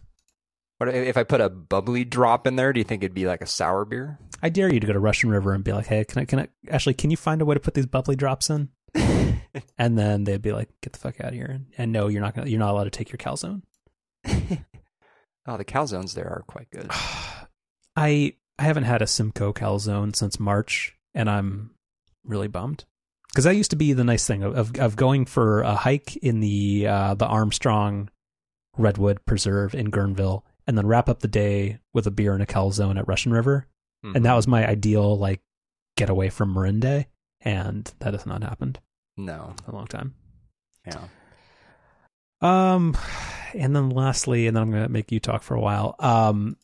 But if I put a bubly drop in there, do you think it'd be like a sour beer? I dare you to go to Russian River and be like, "Hey, can I can I actually can you find a way to put these bubly drops in?" and then they'd be like, "Get the fuck out of here!" And, no, you're not gonna, you're not allowed to take your calzone. oh, the calzones there are quite good. I I haven't had a Simcoe calzone since March, and I'm really bummed because that used to be the nice thing of of, of going for a hike in the uh, the Armstrong Redwood Preserve in Guerneville, and then wrap up the day with a beer and a calzone at Russian River, and that was my ideal like getaway from Marin Day, and that has not happened no, a long time. yeah. Um, and then lastly, and then I'm going to make you talk for a while. Um,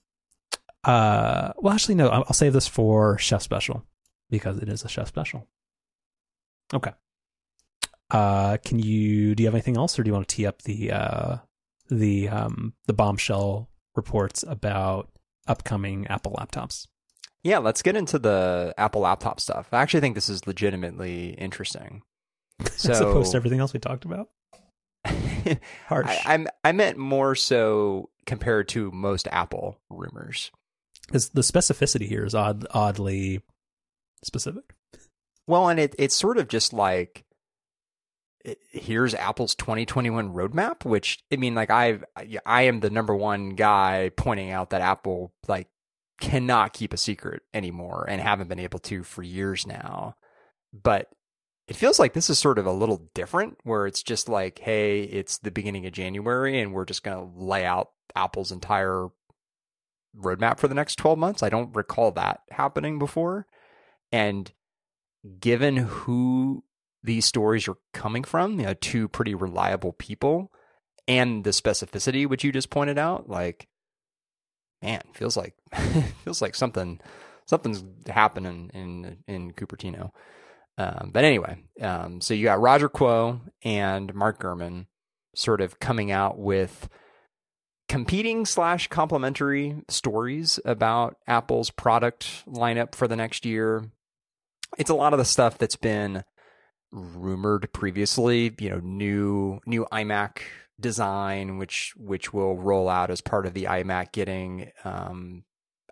uh, well, actually, no, I'll, I'll save this for chef special because it is a chef special. Okay. Uh, can you do you have anything else, or do you want to tee up the uh the um the bombshell reports about upcoming Apple laptops? Yeah, let's get into the Apple laptop stuff. I actually think this is legitimately interesting. So, As opposed to everything else we talked about. Harsh. I, I'm I meant more so compared to most Apple rumors. Because the specificity here is odd, oddly specific. Well, and it it's sort of just like here's Apple's 2021 roadmap, which I mean, like I've I am the number one guy pointing out that Apple like cannot keep a secret anymore and haven't been able to for years now. But it feels like this is sort of a little different, where it's just like, hey, it's the beginning of January, and we're just going to lay out Apple's entire roadmap for the next 12 months. I don't recall that happening before. And given who these stories are coming from, you know, two pretty reliable people, and the specificity which you just pointed out, like, man, feels like feels like something something's happening in in Cupertino. Um, but anyway, um, so you got Roger Kuo and Mark Gurman sort of coming out with competing slash complementary stories about Apple's product lineup for the next year. It's a lot of the stuff that's been rumored previously, you know, new new iMac design which which will roll out as part of the iMac getting um,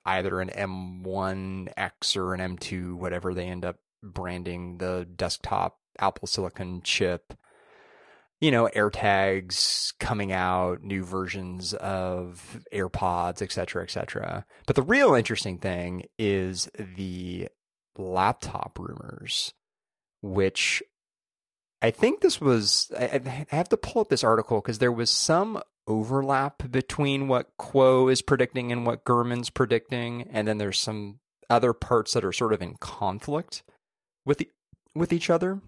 either an M1X or an M2 whatever they end up branding the desktop Apple Silicon chip you know, AirTags coming out, new versions of AirPods, et cetera, et cetera. But the real interesting thing is the laptop rumors, which I think this was, I, I have to pull up this article because there was some overlap between what Kuo is predicting and what Gurman's predicting. And then there's some other parts that are sort of in conflict with the, with each other.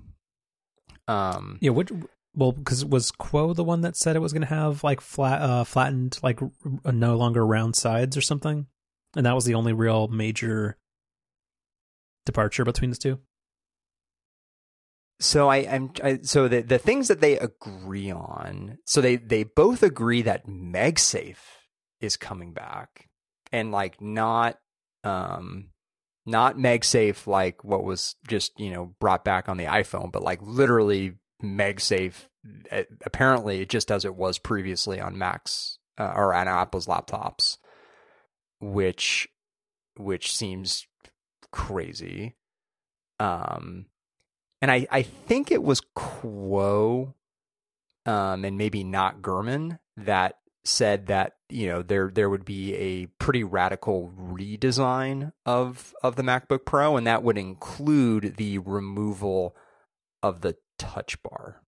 Um, Yeah, which well, because was Kuo the one that said it was going to have like flat, uh, flattened, like r- no longer round sides or something, and that was the only real major departure between the two. So I, I'm I, so the the things that they agree on. So they they both agree that MagSafe is coming back, and like not um not MagSafe like what was just you know brought back on the iPhone, but like literally MagSafe. uh, Apparently, just as it was previously on Macs uh, or on Apple's laptops, which which seems crazy. Um, and I, I think it was Kuo, um, and maybe not Gurman that said that you know there there would be a pretty radical redesign of of the MacBook Pro, and that would include the removal of the Touch Bar.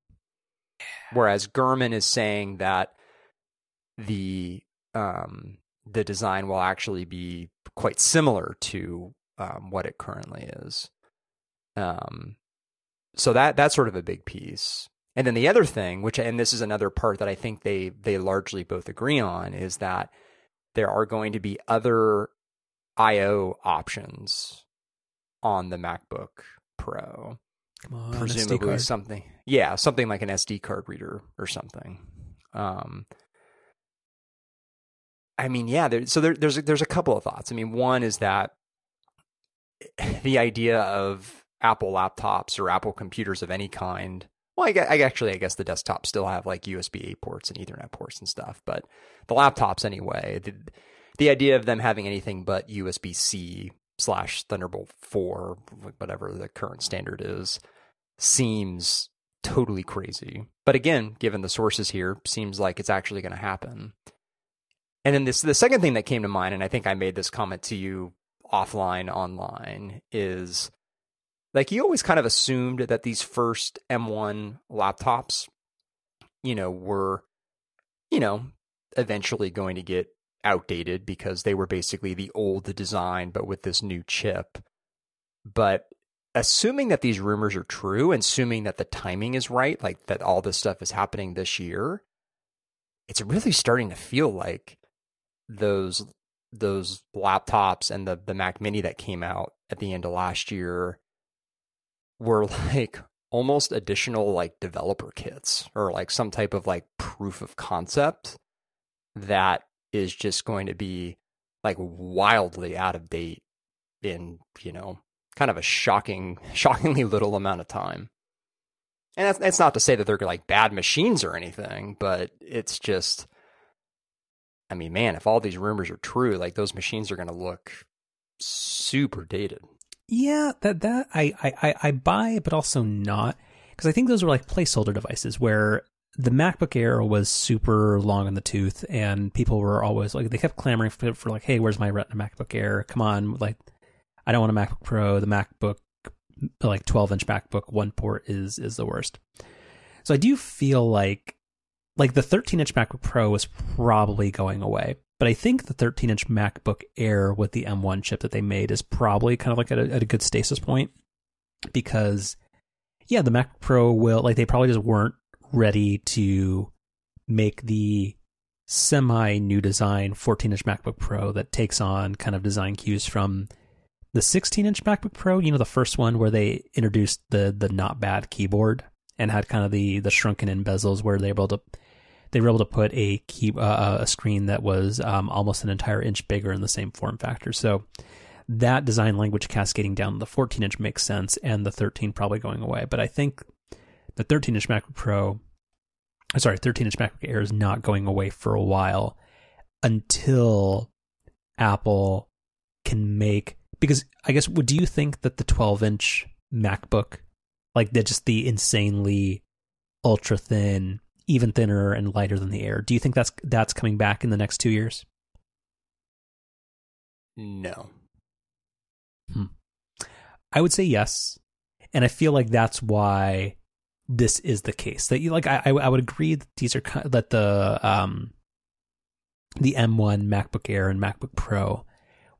Whereas Gurman is saying that the um, the design will actually be quite similar to um, what it currently is. Um, so that that's sort of a big piece. And then the other thing, which and this is another part that I think they they largely both agree on, is that there are going to be other I/O options on the MacBook Pro. Come on, presumably something, yeah, something like an SD card reader or something. Um, I mean, yeah. There, so there, there's a, there's a couple of thoughts. I mean, one is that the idea of Apple laptops or Apple computers of any kind. Well, I, I actually, I guess the desktops still have like USB A ports and Ethernet ports and stuff, but the laptops anyway. The, the idea of them having anything but USB C slash Thunderbolt four, whatever the current standard is, seems totally crazy. But again, given the sources here, seems like it's actually going to happen. And then this the second thing that came to mind, and I think I made this comment to you offline online, is like you always kind of assumed that these first M1 laptops, you know, were, you know, eventually going to get outdated because they were basically the old design, but with this new chip. But assuming that these rumors are true, and assuming that the timing is right, like that all this stuff is happening this year, it's really starting to feel like those those laptops and the the Mac Mini that came out at the end of last year were like almost additional like developer kits or like some type of like proof of concept that is just going to be like wildly out of date in you know kind of a shocking shockingly little amount of time. And that's, that's not to say that they're like bad machines or anything but it's just i mean man if all these rumors are true like those machines are going to look super dated yeah, that that I I I buy, but also not because I think those were like placeholder devices where the MacBook Air was super long in the tooth, and people were always like they kept clamoring for, for like, hey, where's my Retina MacBook Air? Come on, like I don't want a MacBook Pro. The MacBook like 12 inch MacBook one port is is the worst. So I do feel like like the 13 inch MacBook Pro is probably going away. But I think the 13 inch MacBook Air with the M1 chip that they made is probably kind of like at a, at a good stasis point because, yeah, the Mac Pro will, like, they probably just weren't ready to make the semi new design 14 inch MacBook Pro that takes on kind of design cues from the 16 inch MacBook Pro, you know, the first one where they introduced the the not bad keyboard and had kind of the the shrunken in bezels where they were able to they were able to put a key uh, a screen that was um, almost an entire inch bigger in the same form factor. So that design language cascading down the 14 inch makes sense, and the 13 probably going away. But I think the 13 inch MacBook Pro, uh, sorry, 13 inch MacBook Air is not going away for a while until Apple can make because I guess do you think that the 12 inch MacBook like the just the insanely ultra thin even thinner and lighter than the Air. Do you think that's that's coming back in the next two years? No. Hmm. I would say yes, and I feel like that's why this is the case. That you like, I I would agree that these are that the um the M1 MacBook Air and MacBook Pro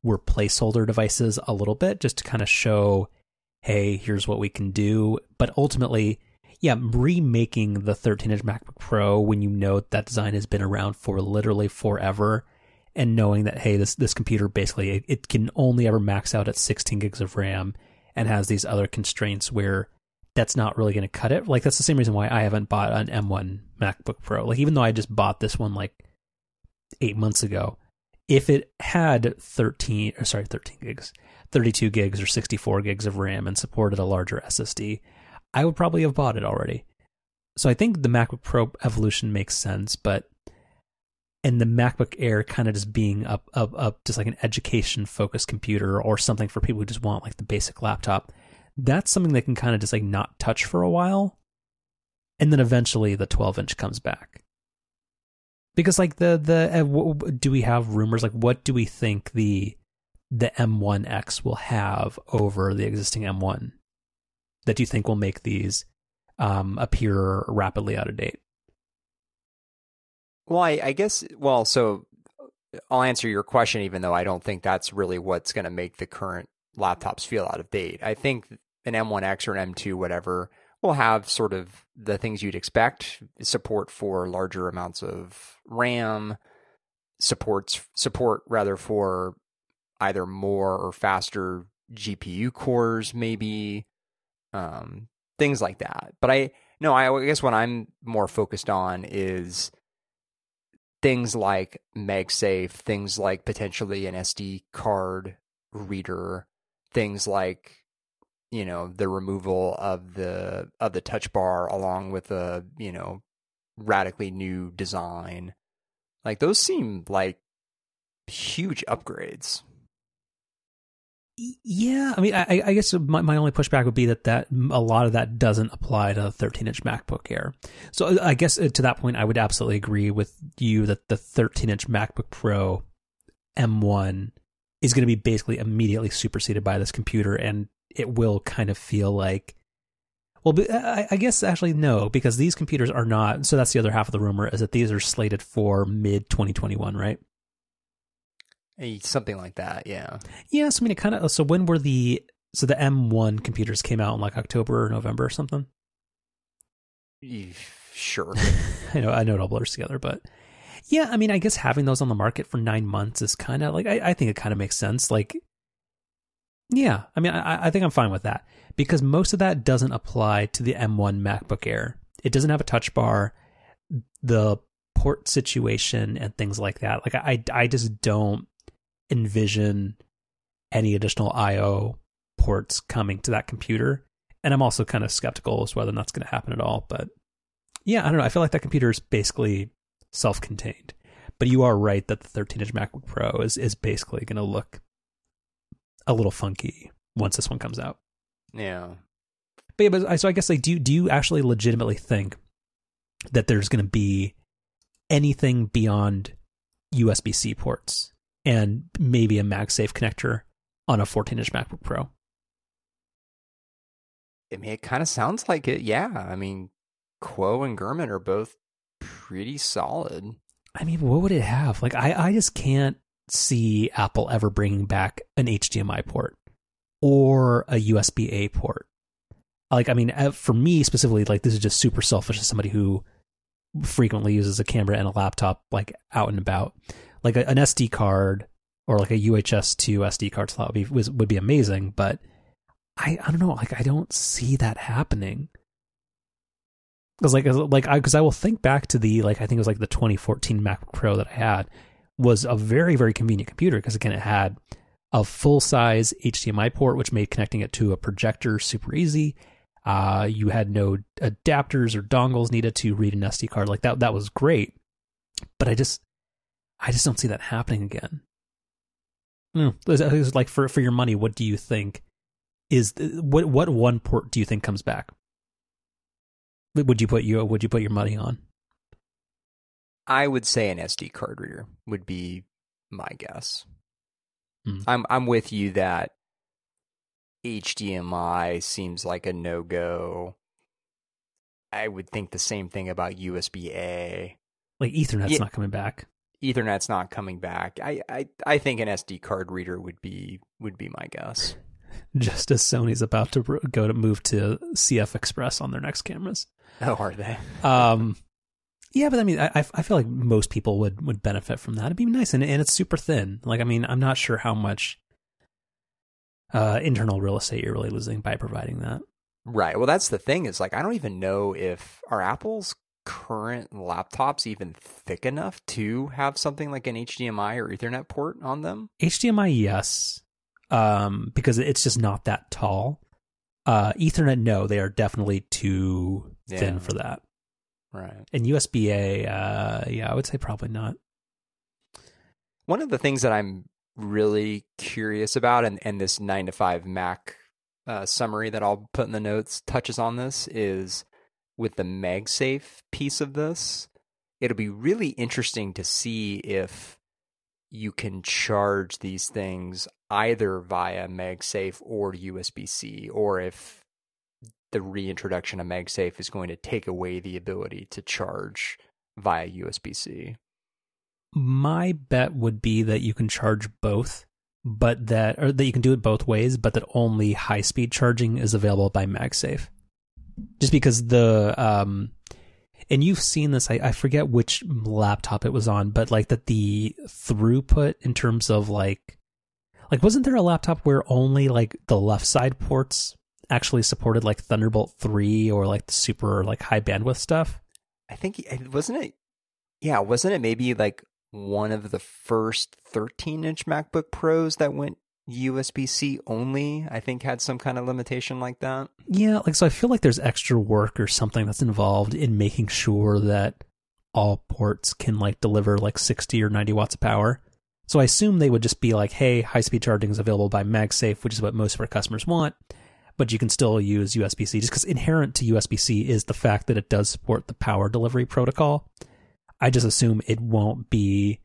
were placeholder devices a little bit just to kind of show, hey, here's what we can do. But ultimately, yeah, remaking the 13 inch MacBook Pro when you know that design has been around for literally forever, and knowing that hey, this this computer basically it, it can only ever max out at 16 gigs of RAM and has these other constraints where that's not really going to cut it. Like that's the same reason why I haven't bought an M1 MacBook Pro. Like even though I just bought this one like eight months ago, if it had 13 or sorry 13 gigs, 32 gigs or 64 gigs of RAM and supported a larger SSD, I would probably have bought it already. So I think the MacBook Pro evolution makes sense, but and the MacBook Air kind of just being up up up just like an education focused computer or something for people who just want like the basic laptop. That's something they can kind of just like not touch for a while. And then eventually the 12 inch comes back. Because like the the uh, do we have rumors like what do we think the the M1X will have over the existing M1? That you think will make these um, appear rapidly out of date? Well, I, I guess, well, so I'll answer your question, even though I don't think that's really what's going to make the current laptops feel out of date. I think an M1X or an M2, whatever, will have sort of the things you'd expect support for larger amounts of RAM, supports support rather for either more or faster GPU cores, maybe um, things like that. But I no, I guess what I'm more focused on is things like MagSafe, things like potentially an SD card reader, things like you know the removal of the of the touch bar along with a you know radically new design like those seem like huge upgrades yeah i mean i, I guess my, my only pushback would be that that a lot of that doesn't apply to the 13 inch macbook air. So i guess uh, to that point i would absolutely agree with you that the 13 inch macbook pro m1 is going to be basically immediately superseded by this computer and it will kind of feel like well I, guess actually no because these computers are not so that's the other half of the rumor is that these are slated for mid 2021 right something like that yeah yes i mean it kind of uh, so when were the so the m1 computers came out in like october or november or something sure i know i know it all blurs together but yeah i mean i guess having those on the market for nine months is kind of like I, I think it kind of makes sense like yeah, I mean, I, I think I'm fine with that because most of that doesn't apply to the M1 MacBook Air. It doesn't have a touch bar, the port situation, and things like that. Like, I, I just don't envision any additional I/O ports coming to that computer, and I'm also kind of skeptical as to whether that's going to happen at all. But yeah, I don't know. I feel like that computer is basically self-contained. But you are right that the 13-inch MacBook Pro is is basically going to look a little funky once this one comes out. Yeah. But yeah, but so I guess like do you, do you actually legitimately think that there's going to be anything beyond USB C ports and maybe a MagSafe connector on a 14 inch MacBook Pro? I mean, it kind of sounds like it. Yeah. I mean, Kuo and Gurman are both pretty solid. I mean, what would it have? Like, I, I just can't see Apple ever bringing back an HDMI port or a USB A port. Like, I mean, for me specifically, like this is just super selfish as somebody who frequently uses a camera and a laptop, like out and about. Like a, an SD card or like a UHS two SD card slot would be was, would be amazing, but I I don't know, like I don't see that happening. Because like like I because I will think back to the like I think it was like the 2014 Mac Pro that I had, was a very, very convenient computer because again, it had a full size HDMI port, which made connecting it to a projector super easy. Uh, you had no adapters or dongles needed to read an SD card. Like that, that was great. But I just, I just don't see that happening again. Mm, like for for your money, what do you think is what what one port do you think comes back? Would you put you would you put your money on? I would say an SD card reader would be my guess. Mm. I'm I'm with you that HDMI seems like a no go. I would think the same thing about USB A. Like Ethernet's yeah, not coming back. Ethernet's not coming back. I, I I think an SD card reader would be would be my guess. Just as Sony's about to go to move to CFexpress on their next cameras. Oh, are they? um, yeah, but I mean, I I feel like most people would would benefit from that. It'd be nice, and and it's super thin. Like, I mean, I'm not sure how much uh, internal real estate you're really losing by providing that. Right. Well, that's the thing. Is like I don't even know if are Apple's current laptops even thick enough to have something like an HDMI or Ethernet port on them. HDMI, yes, um, because it's just not that tall. Uh, Ethernet, no, they are definitely too thin yeah. for that. Right. And USB A, uh, yeah, I would say probably not. One of the things that I'm really curious about, and, and this 9to5Mac uh, summary that I'll put in the notes touches on this, is with the MagSafe piece of this. It'll be really interesting to see if you can charge these things either via MagSafe or USB C, or if the reintroduction of MagSafe is going to take away the ability to charge via USB C. My bet would be that you can charge both but that or that you can do it both ways, but that only high speed charging is available by MagSafe. Just because the um and you've seen this, I, I forget which laptop it was on, but like that the throughput in terms of like like wasn't there a laptop where only like the left side ports actually supported like Thunderbolt 3 or like the super like high bandwidth stuff? I think wasn't it. Yeah, wasn't it maybe like one of the first 13 inch MacBook Pros that went USB C only? I think had some kind of limitation like that. Yeah, like so I feel like there's extra work or something that's involved in making sure that all ports can like deliver like 60 or 90 watts of power. So I assume they would just be like, hey, high speed charging is available by MagSafe, which is what most of our customers want, but you can still use USB C just because inherent to USB C is the fact that it does support the power delivery protocol. I just assume it won't be,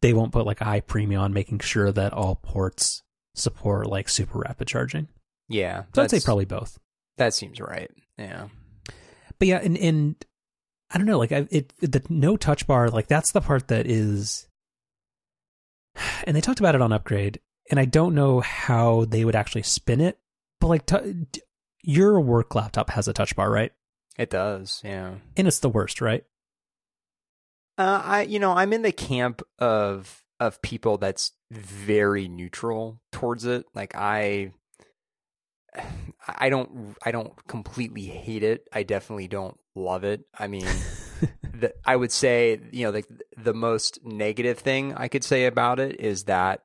they won't put like a high premium on making sure that all ports support like super rapid charging. Yeah. So I'd say probably both. That seems right. Yeah. But yeah, and, and I don't know, like I, it, the no touch bar, like that's the part that is, and they talked about it on upgrade and I don't know how they would actually spin it, but like t- your work laptop has a touch bar, right? It does. Yeah. And it's the worst, right? Uh, I you know I'm in the camp of of people that's very neutral towards it. Like I I don't I don't completely hate it. I definitely don't love it. I mean, the, I would say you know the the most negative thing I could say about it is that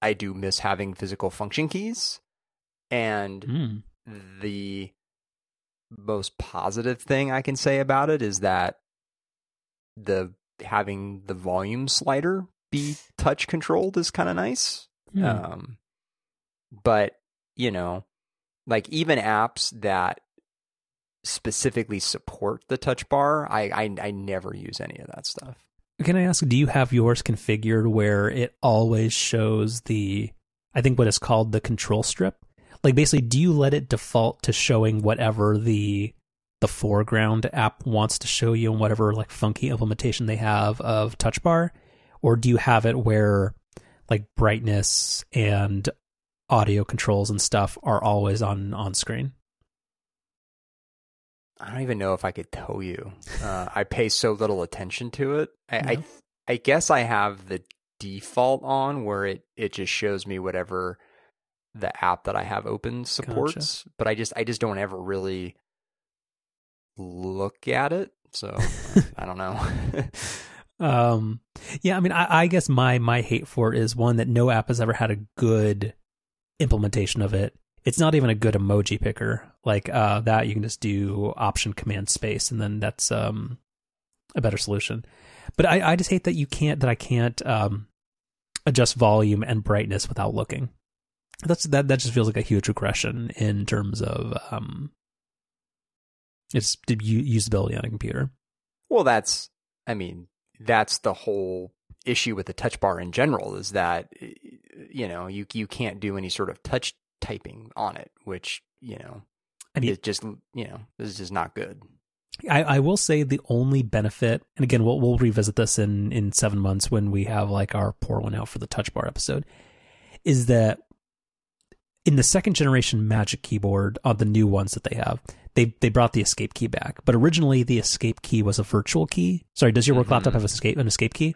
I do miss having physical function keys, and Mm. the most positive thing I can say about it is that the having the volume slider be touch controlled is kind of nice. Hmm. Um, but you know, like even apps that specifically support the touch bar, I, I I never use any of that stuff. Can I ask, do you have yours configured where it always shows the, I think what is called the control strip? Like basically, do you let it default to showing whatever the the foreground app wants to show you and whatever like funky implementation they have of touch bar? Or do you have it where like brightness and audio controls and stuff are always on on screen? I don't even know if I could tell you. Uh, I pay so little attention to it. I, I I guess I have the default on where it it just shows me whatever the app that I have open supports, but I just I just don't ever really look at it. So I don't know. Um, yeah, I mean, I, I guess my my hate for it is one that no app has ever had a good implementation of it. It's not even a good emoji picker like uh, that. You can just do Option Command Space, and then that's um, a better solution. But I, I just hate that you can't that I can't um, adjust volume and brightness without looking. That's that that just feels like a huge regression in terms of um, its usability on a computer. well, that's I mean that's the whole issue with the touch bar in general is that you know you you can't do any sort of touch typing on it, which you know I mean, it just you know this is just not good. I, I will say the only benefit, and again, we'll we'll revisit this in in seven months when we have like our pour one out for the touch bar episode, is that in the second generation Magic Keyboard on the new ones that they have, they they brought the escape key back, but originally the escape key was a virtual key. Sorry, does your work Mhm. laptop have a escape an escape key?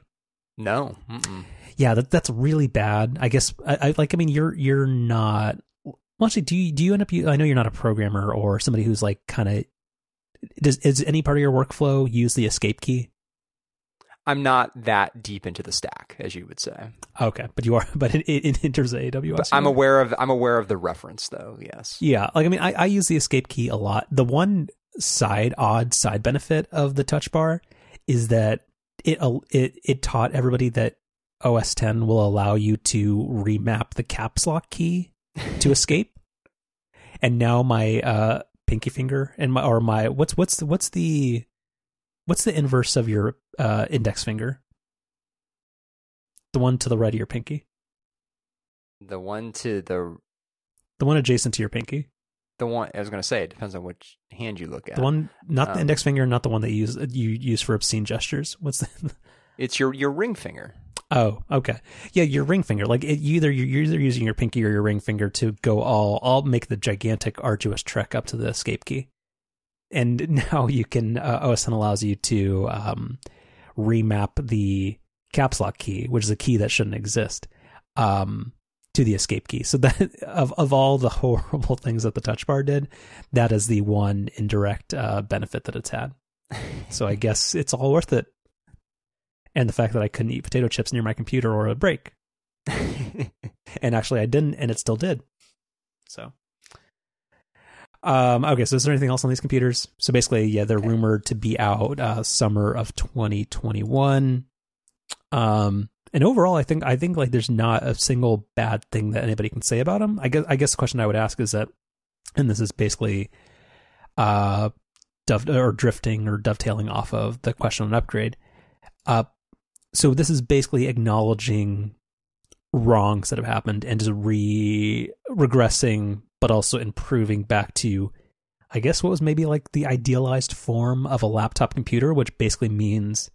No, Mm-mm. Yeah, that that's really bad. I guess I, I like. I mean, you're you're not. Well, actually, do you do you end up? I know you're not a programmer or somebody who's like kind of. Does is any part of your workflow use the escape key? I'm not that deep into the stack, as you would say. Okay, but you are. But in, in, in terms of AWS, But I'm are? aware of I'm aware of the reference, though. Yes. Yeah, like I mean, I, I use the escape key a lot. The one side odd side benefit of the touch bar is that it it it taught everybody that OS X will allow you to remap the caps lock key to escape. And now my uh pinky finger and my or my what's what's the, what's the what's the inverse of your uh index finger? The one to the right of your pinky. The one to the The one adjacent to your pinky. the one I was going to say it depends on which hand you look at. The one, not the Um, index finger, not the one that you use you use for obscene gestures. What's the? it's your your ring finger. Oh, okay. Yeah, your ring finger. Like it, either you're either using your pinky or your ring finger to go all all make the gigantic arduous trek up to the escape key. And now you can uh, OS X allows you to um, remap the caps lock key, which is a key that shouldn't exist, um, to the escape key. So that of of all the horrible things that the touch bar did, that is the one indirect uh, benefit that it's had. So I guess it's all worth it and the fact that I couldn't eat potato chips near my computer or a break. and actually, I didn't, and it still did. So, um, okay. So, is there anything else on these computers? So basically, yeah, they're rumored to be out uh, summer of 2021. Um, and overall, I think I think like there's not a single bad thing that anybody can say about them. I guess I guess the question I would ask is that, and this is basically, uh, dove or drifting or dovetailing off of the question on upgrade. Uh, so this is basically acknowledging wrongs that have happened and just re regressing but also improving back to I guess what was maybe like the idealized form of a laptop computer, which basically means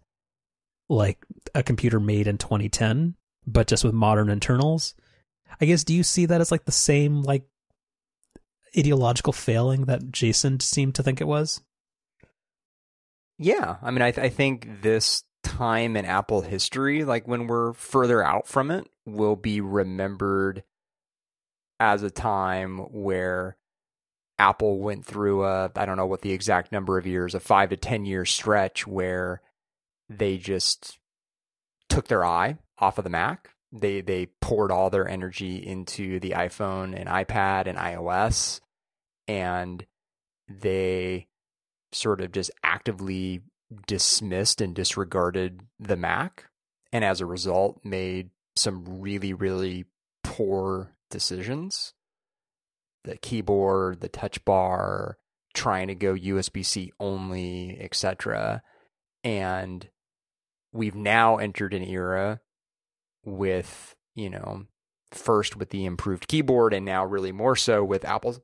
like a computer made in 2010, but just with modern internals. I guess do you see that as like the same like ideological failing that Jason seemed to think it was? Yeah, I mean, I, th- I think this time in Apple history, like when we're further out from it, will be remembered as a time where Apple went through a, I don't know what the exact number of years, a five to 10 year stretch where they just took their eye off of the Mac. They, they poured all their energy into the iPhone and iPad and iOS, and they sort of just actively dismissed and disregarded the Mac, and as a result, made some really, really poor decisions. The keyboard, the touch bar, trying to go USB C only, etc. And we've now entered an era with, you know, first with the improved keyboard and now really more so with Apple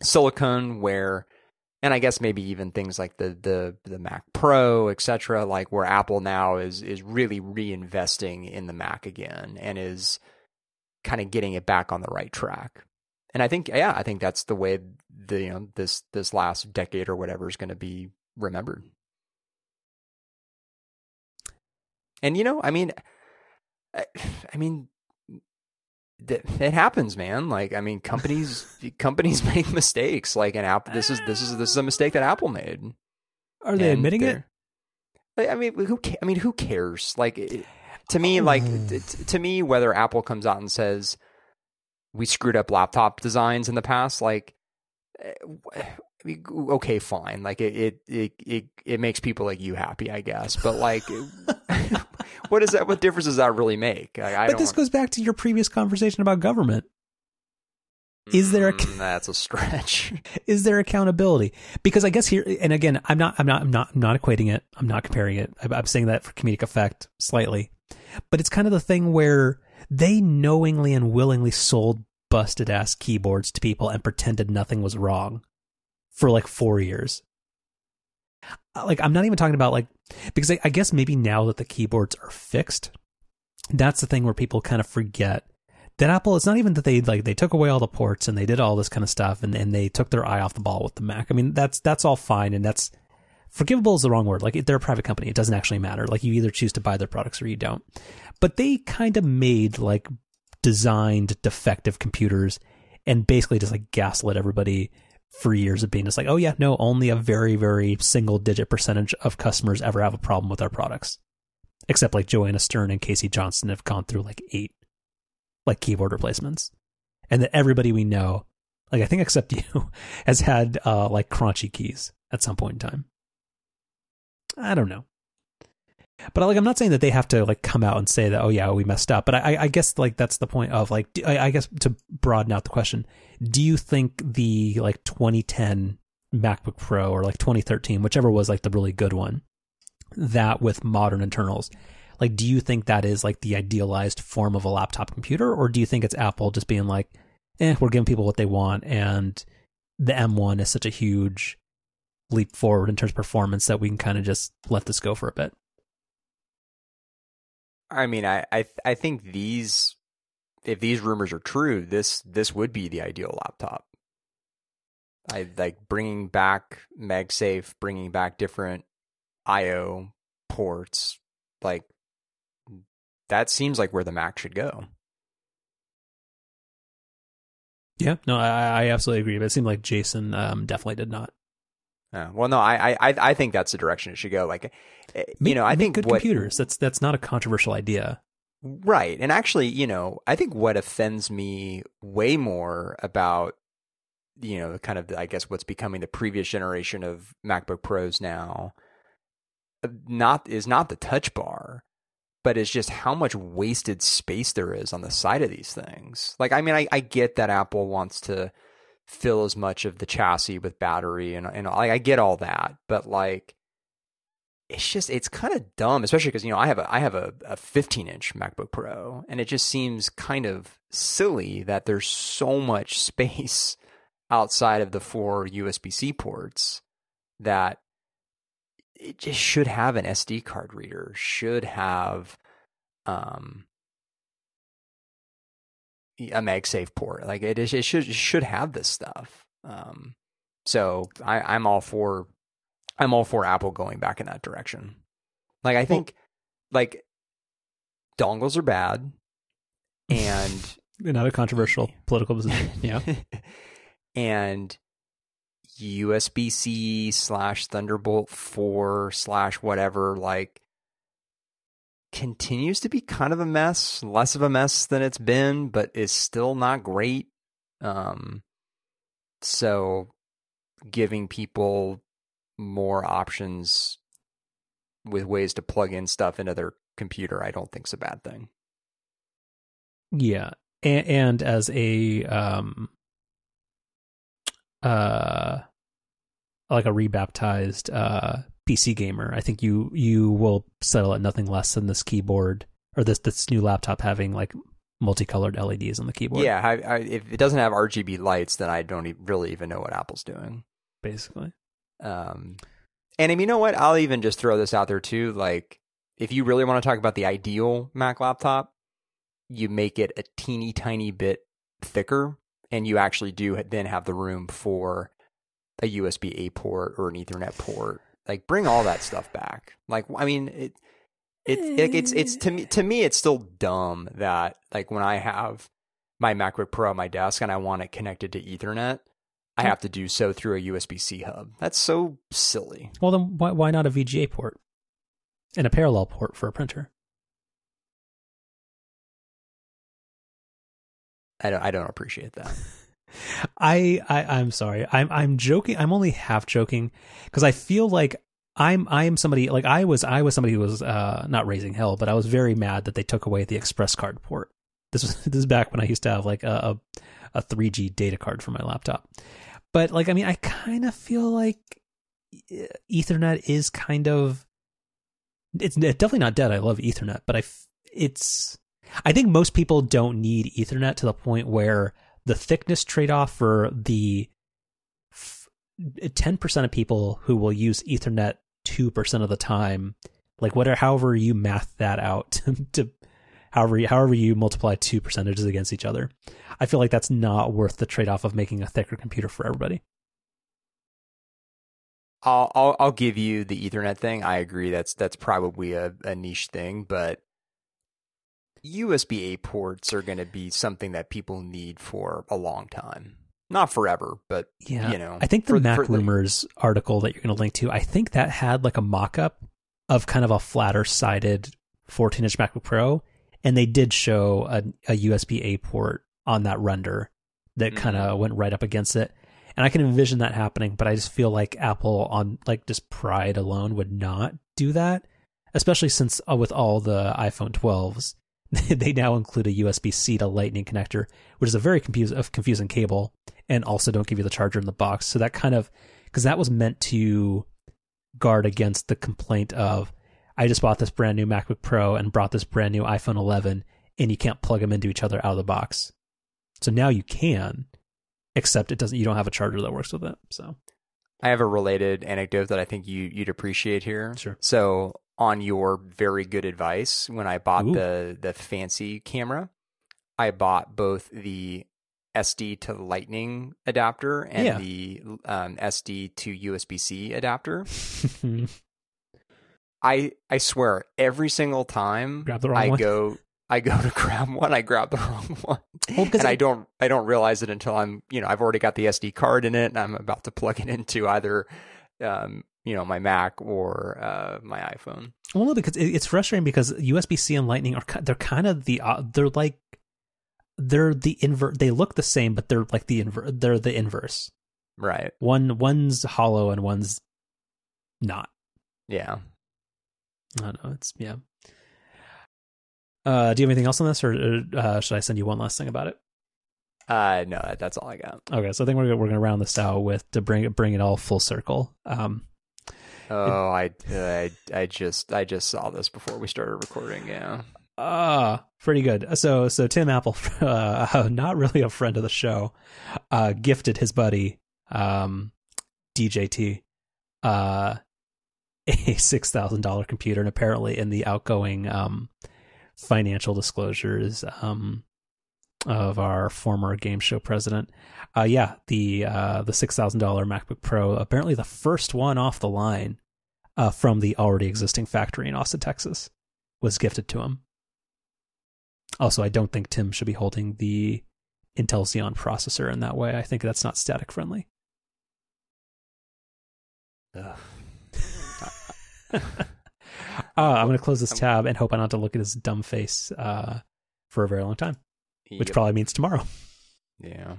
Silicon, where and I guess maybe even things like the the the Mac Pro, etc., like where Apple now is is really reinvesting in the Mac again and is kind of getting it back on the right track. And I think yeah, I think that's the way the you know this this last decade or whatever is going to be remembered. And you know, I mean I, I mean it happens, man. Like, I mean, companies companies make mistakes. Like, an Apple, this is this is this is a mistake that Apple made. Are they and admitting it? I mean, who? I mean, who cares? Like, to me, like to me, whether Apple comes out and says we screwed up laptop designs in the past, like, eh, okay, fine. Like, it it it it, it makes people like you happy, I guess. But like. what is that? What difference does that really make? I but this goes back to your previous conversation about government. Is there a mm, that's a stretch? Is there accountability? Because I guess here, and again, I'm not, I'm not, I'm not, I'm not equating it. I'm not comparing it. I'm saying that for comedic effect slightly, but it's kind of the thing where they knowingly and willingly sold busted ass keyboards to people and pretended nothing was wrong for like four years. Uh, like I'm not even talking about like because I, I guess maybe now that the keyboards are fixed, that's the thing where people kind of forget that Apple. It's not even that they like they took away all the ports and they did all this kind of stuff and and they took their eye off the ball with the Mac. I mean that's that's all fine and that's forgivable is the wrong word. Like they're a private company, it doesn't actually matter. Like you either choose to buy their products or you don't. But they kind of made like designed defective computers and basically just like gaslit everybody for years of being just like, oh yeah, no, only a very, very single digit percentage of customers ever have a problem with our products. Except like Joanna Stern and Casey Johnston have gone through like eight like keyboard replacements. And that everybody we know, like I think except you, has had uh like crunchy keys at some point in time. I don't know. But like, I'm not saying that they have to like come out and say that, oh yeah, we messed up. But I, I guess like that's the point of like, I, I guess to broaden out the question, do you think the like 2010 MacBook Pro or like 2013, whichever was like the really good one, that with modern internals, like, do you think that is like the idealized form of a laptop computer, or do you think it's Apple just being like, eh, we're giving people what they want, and the M1 is such a huge leap forward in terms of performance that we can kind of just let this go for a bit? I mean, I, I I think these if these rumors are true, this this would be the ideal laptop. I like bringing back MagSafe, bringing back different I/O ports. Like that seems like where the Mac should go. Yeah, no, I, I absolutely agree. But it seemed like Jason um, definitely did not. Uh, well, no, I, I I think that's the direction it should go. Like, eh, you Make- know, I think good what, computers. That's that's not a controversial idea. Right. And actually, you know, I think what offends me way more about, you know, kind of, I guess, what's becoming the previous generation of MacBook Pros now, uh, not is not the touch bar, but is just how much wasted space there is on the side of these things. Like, I mean, I, I get that Apple wants to fill as much of the chassis with battery and, and like, I get all that, but like, it's just it's kind of dumb, especially because you know I have a I have a, a 15 inch MacBook Pro, and it just seems kind of silly that there's so much space outside of the four USB C ports that it just should have an SD card reader, should have um a MagSafe port. Like it is, it should it should have this stuff. Um, so I, I'm all for I'm all for Apple going back in that direction. Like I think like dongles are bad and Not a controversial political position. Yeah. and USB C slash Thunderbolt four slash whatever like continues to be kind of a mess, less of a mess than it's been, but is still not great. Um, so giving people more options with ways to plug in stuff into their computer, I don't think is a bad thing. Yeah, and, and as a um, uh, like a rebaptized uh PC gamer, I think you you will settle at nothing less than this keyboard or this this new laptop having like multicolored LEDs on the keyboard. Yeah, I, I, if it doesn't have RGB lights, then I don't e- really even know what Apple's doing. basically. Um, and I mean, you know what? I'll even just throw this out there too. Like, if you really want to talk about the ideal Mac laptop, you make it a teeny tiny bit thicker, and you actually do then have the room for a USB A port or an Ethernet port. Like, bring all that stuff back. Like, I mean, it. It, it it's it's to me eh. to me it's still dumb that like when I have my MacBook Pro on my desk and I want it connected to Ethernet, I hmm. have to do so through a USB C hub. That's so silly. Well, then why why not a VGA port and a parallel port for a printer? I don't I don't appreciate that. I, I I'm sorry. I'm I'm joking. I'm only half joking because I feel like I'm I am somebody like I was I was somebody who was uh not raising hell, but I was very mad that they took away the Express card port. This was this is back when I used to have like a a, a 3G data card for my laptop. But like I mean, I kind of feel like Ethernet is kind of it's definitely not dead. I love Ethernet, but I it's I think most people don't need Ethernet to the point where the thickness trade off for the ten percent of people who will use Ethernet two percent of the time, like whatever, however you math that out to, however you, however you multiply two percentages against each other, I feel like that's not worth the trade off of making a thicker computer for everybody. I'll, I'll I'll give you the Ethernet thing. I agree. That's that's probably a, a niche thing, but USB A ports are going to be something that people need for a long time. Not forever, but Yeah, you know. I think the for- Mac for the- Rumors article that you're going to link to, I think that had like a mock-up of kind of a flatter sided 14 inch MacBook Pro, and they did show a, a USB A port on that render that kind Mm-hmm. of went right up against it. And I can envision that happening, but I just feel like Apple, on like just pride alone, would not do that, especially since uh, with all the iPhone 12s, they now include a USB C to Lightning connector, which is a very confuse- of confusing cable, and also don't give you the charger in the box. So that kind of because that was meant to guard against the complaint of I just bought this brand new MacBook Pro and brought this brand new iPhone 11, and you can't plug them into each other out of the box. So now you can, except it doesn't. You don't have a charger that works with it. So I have a related anecdote that I think you you'd appreciate here. Sure. So on your very good advice when I bought Ooh. the the fancy camera. I bought both the SD to Lightning adapter and Yeah. the um, SD to USB C adapter. I I swear every single time Grab the wrong I one. go I go to grab one, I grab the wrong one. Well, and I it- don't I don't realize it until I'm you know I've already got the SD card in it and I'm about to plug it into either um, you know my Mac or uh, my iPhone. Well, no, because it's frustrating because USB C and Lightning are they're kind of the uh, they're like they're the invert. They look the same, but they're like the inver- They're the inverse. Right. One one's hollow and one's not. Yeah. I don't know. It's yeah. Uh, do you have anything else on this, or, uh, should I send you one last thing about it? Uh no, that's all I got. Okay, so I think we're gonna, we're going to round this out with to bring it bring it all full circle. Um, Oh, I, I I just I just saw this before we started recording. Yeah. Ah, pretty good. So, so Tim Apple, uh, not really a friend of the show, uh, gifted his buddy, um, DJT, uh, a six thousand dollar computer, and apparently in the outgoing um, financial disclosures um, of our former game show president, uh, yeah, the uh, the six thousand dollar MacBook Pro, apparently the first one off the line uh, from the already existing factory in Austin, Texas, was gifted to him. Also, I don't think Tim should be holding the Intel Xeon processor in that way. I think that's not static friendly. Uh, I'm going to close this tab and hope I don't have to look at his dumb face uh, for a very long time, which Yep. probably means tomorrow. yeah.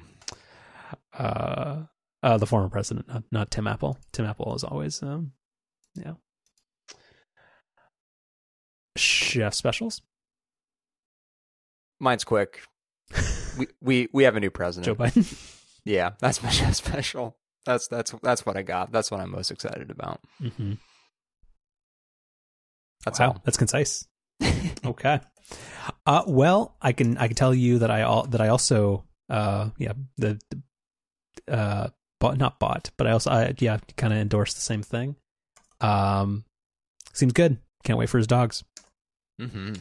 Uh, uh, the former president, not, not Tim Apple. Tim Apple is always, um, yeah. Chef specials. Mine's quick. we we we have a new president. Joe Biden. Yeah, that's my chef special. That's that's that's what I got. That's what I'm most excited about. mm-hmm. That's wow, all. that's concise. okay. Uh, well, I can I can tell you that I all that I also uh yeah the, the uh bought not bought but I also I yeah kind of endorsed the same thing. Um, seems good. Can't wait for his dogs. hmm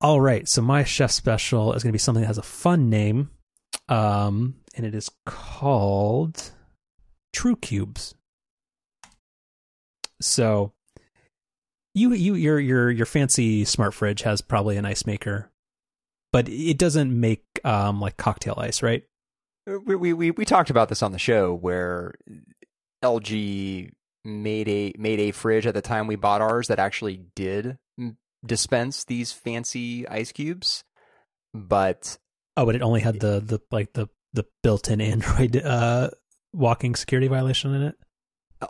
All right, so my chef special is going to be something that has a fun name, um, and it is called True Cubes. So, you you your your your fancy smart fridge has probably an ice maker, but it doesn't make um like cocktail ice, right? We, we we talked about this on the show where LG made a made a fridge at the time we bought ours that actually did mm, dispense these fancy ice cubes, but Oh, but it only had the the like the the built-in Android uh walking security violation in it.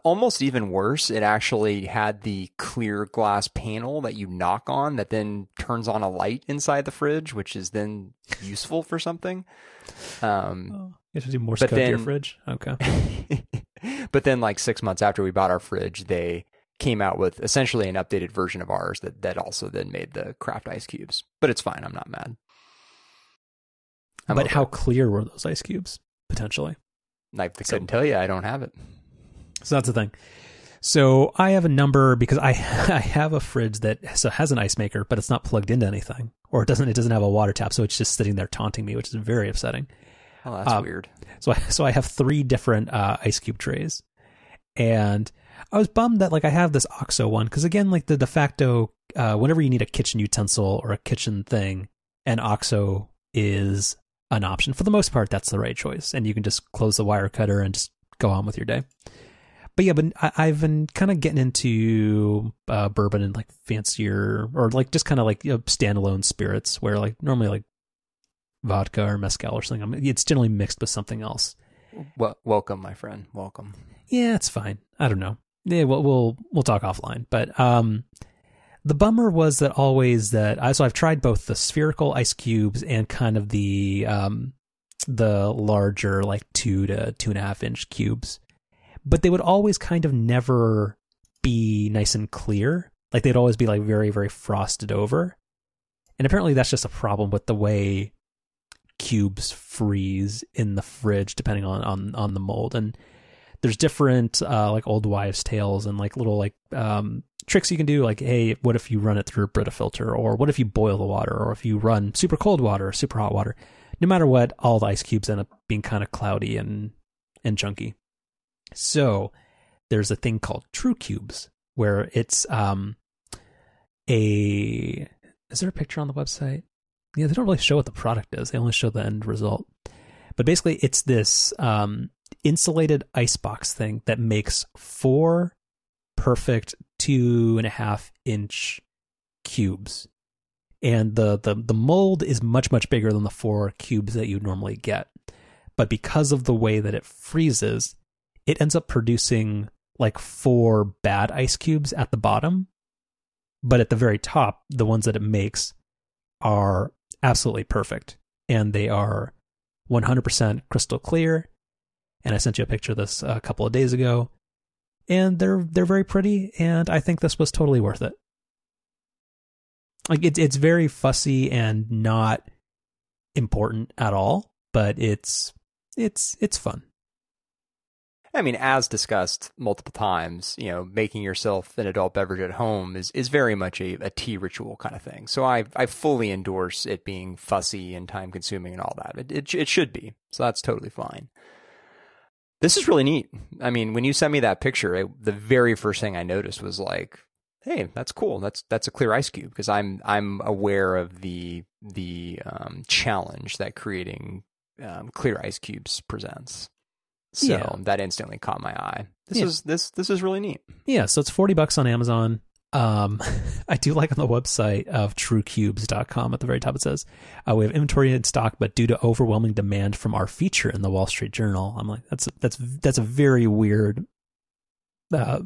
Almost even worse, it actually had the clear glass panel that you knock on that then turns on a light inside the fridge, which is then useful for something. Um, Oh, you have to do But code to your fridge. Okay. but then, like six months after we bought our fridge, they came out with essentially an updated version of ours that, that also then made the craft ice cubes. But it's fine. I'm not mad. I'm but how it. clear were those ice cubes potentially? I so- couldn't tell you. I don't have it. So that's the thing. So I have a number because I I have a fridge that so has an ice maker, but it's not plugged into anything, or it doesn't it doesn't have a water tap, so it's just sitting there taunting me, which is very upsetting. Oh, that's Um, weird. So I so I have three different uh, ice cube trays, and I was bummed that like I have this OXO one because again like the de facto uh, whenever you need a kitchen utensil or a kitchen thing, an OXO is an option for the most part. That's the right choice, and you can just close the Wirecutter and just go on with your day. But yeah, but I, I've been kind of getting into uh, bourbon and like fancier or like just kind of like you know, standalone spirits where like normally like vodka or mezcal or something. I mean, it's generally mixed with something else. Well, welcome, my friend. Welcome. Yeah, it's fine. I don't know. Yeah, we'll we'll we'll talk offline. But um, the bummer was that always that I so I've tried both the spherical ice cubes and kind of the um the larger like two to two and a half inch cubes, but they would always kind of never be nice and clear. Like they'd always be like very very frosted over, and apparently that's just a problem with the way cubes freeze in the fridge depending on on on the mold and there's different uh like old wives tales and like little like um tricks you can do, like, hey, what if you run it through a Brita filter, or what if you boil the water, or if you run super cold water, or super hot water. No matter what, all the ice cubes end up being kind of cloudy and and chunky. So there's a thing called True Cubes, where it's um a is there a picture on the website? Yeah, they don't really show what the product is. They only show the end result. But basically, it's this um, insulated icebox thing that makes four perfect two and a half inch cubes. And the, the, the mold is much, much bigger than the four cubes that you normally get. But because of the way that it freezes, it ends up producing like four bad ice cubes at the bottom. But at the very top, the ones that it makes are absolutely perfect. And they are 100% crystal clear. And I sent you a picture of this a couple of days ago. And they're they're very pretty, and I think this was totally worth it. Like it's it's very fussy and not important at all, but it's it's it's fun. I mean, as discussed multiple times, you know, making yourself an adult beverage at home is, is very much a, a tea ritual kind of thing. So I I fully endorse it being fussy and time consuming and all that. It, it it should be. So that's totally fine. This is really neat. I mean, when you sent me that picture, it, the very first thing I noticed was like, "Hey, that's cool. That's that's a clear ice cube." Because I'm I'm aware of the the um, challenge that creating um, clear ice cubes presents. So Yeah. that instantly caught my eye. This Yeah. is this this is really neat. Yeah, so it's 40 bucks on Amazon. Um, I do like on the website of truecubes.com at the very top it says, uh, we have inventory in stock, but due to overwhelming demand from our feature in the Wall Street Journal, I'm like, that's, that's, that's a very weird, uh,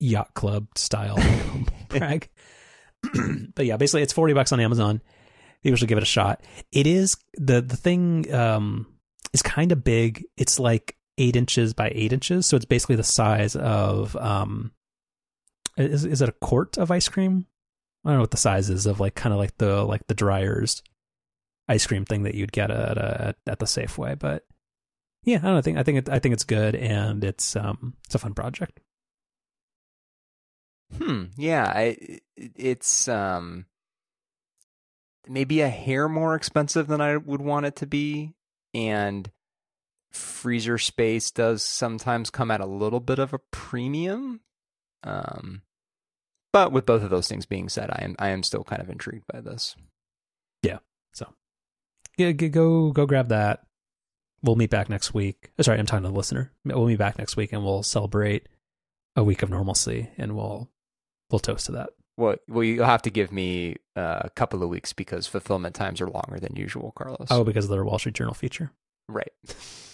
yacht club style brag. but yeah, basically it's 40 bucks on Amazon. People should give it a shot. It is the, the thing, um, is kind of big. It's like eight inches by eight inches. So it's basically the size of, um, is is it a quart of ice cream? I don't know what the size is of like kind of like the like the Dreyer's ice cream thing that you'd get at a, at the Safeway, but yeah, I don't know, I think I think it, I think it's good and it's um it's a fun project. Hmm. Yeah. I, it's um maybe a hair more expensive than I would want it to be, and freezer space does sometimes come at a little bit of a premium. Um, but with both of those things being said, I am I am still kind of intrigued by this. Yeah, g- go go grab that. We'll meet back next week. Oh, sorry, I'm talking to the listener. We'll meet back next week and we'll celebrate a week of normalcy and we'll we'll toast to that. Well, well, you'll have to give me uh, a couple of weeks because fulfillment times are longer than usual, Carlos. Oh, because of the Wall Street Journal feature. right.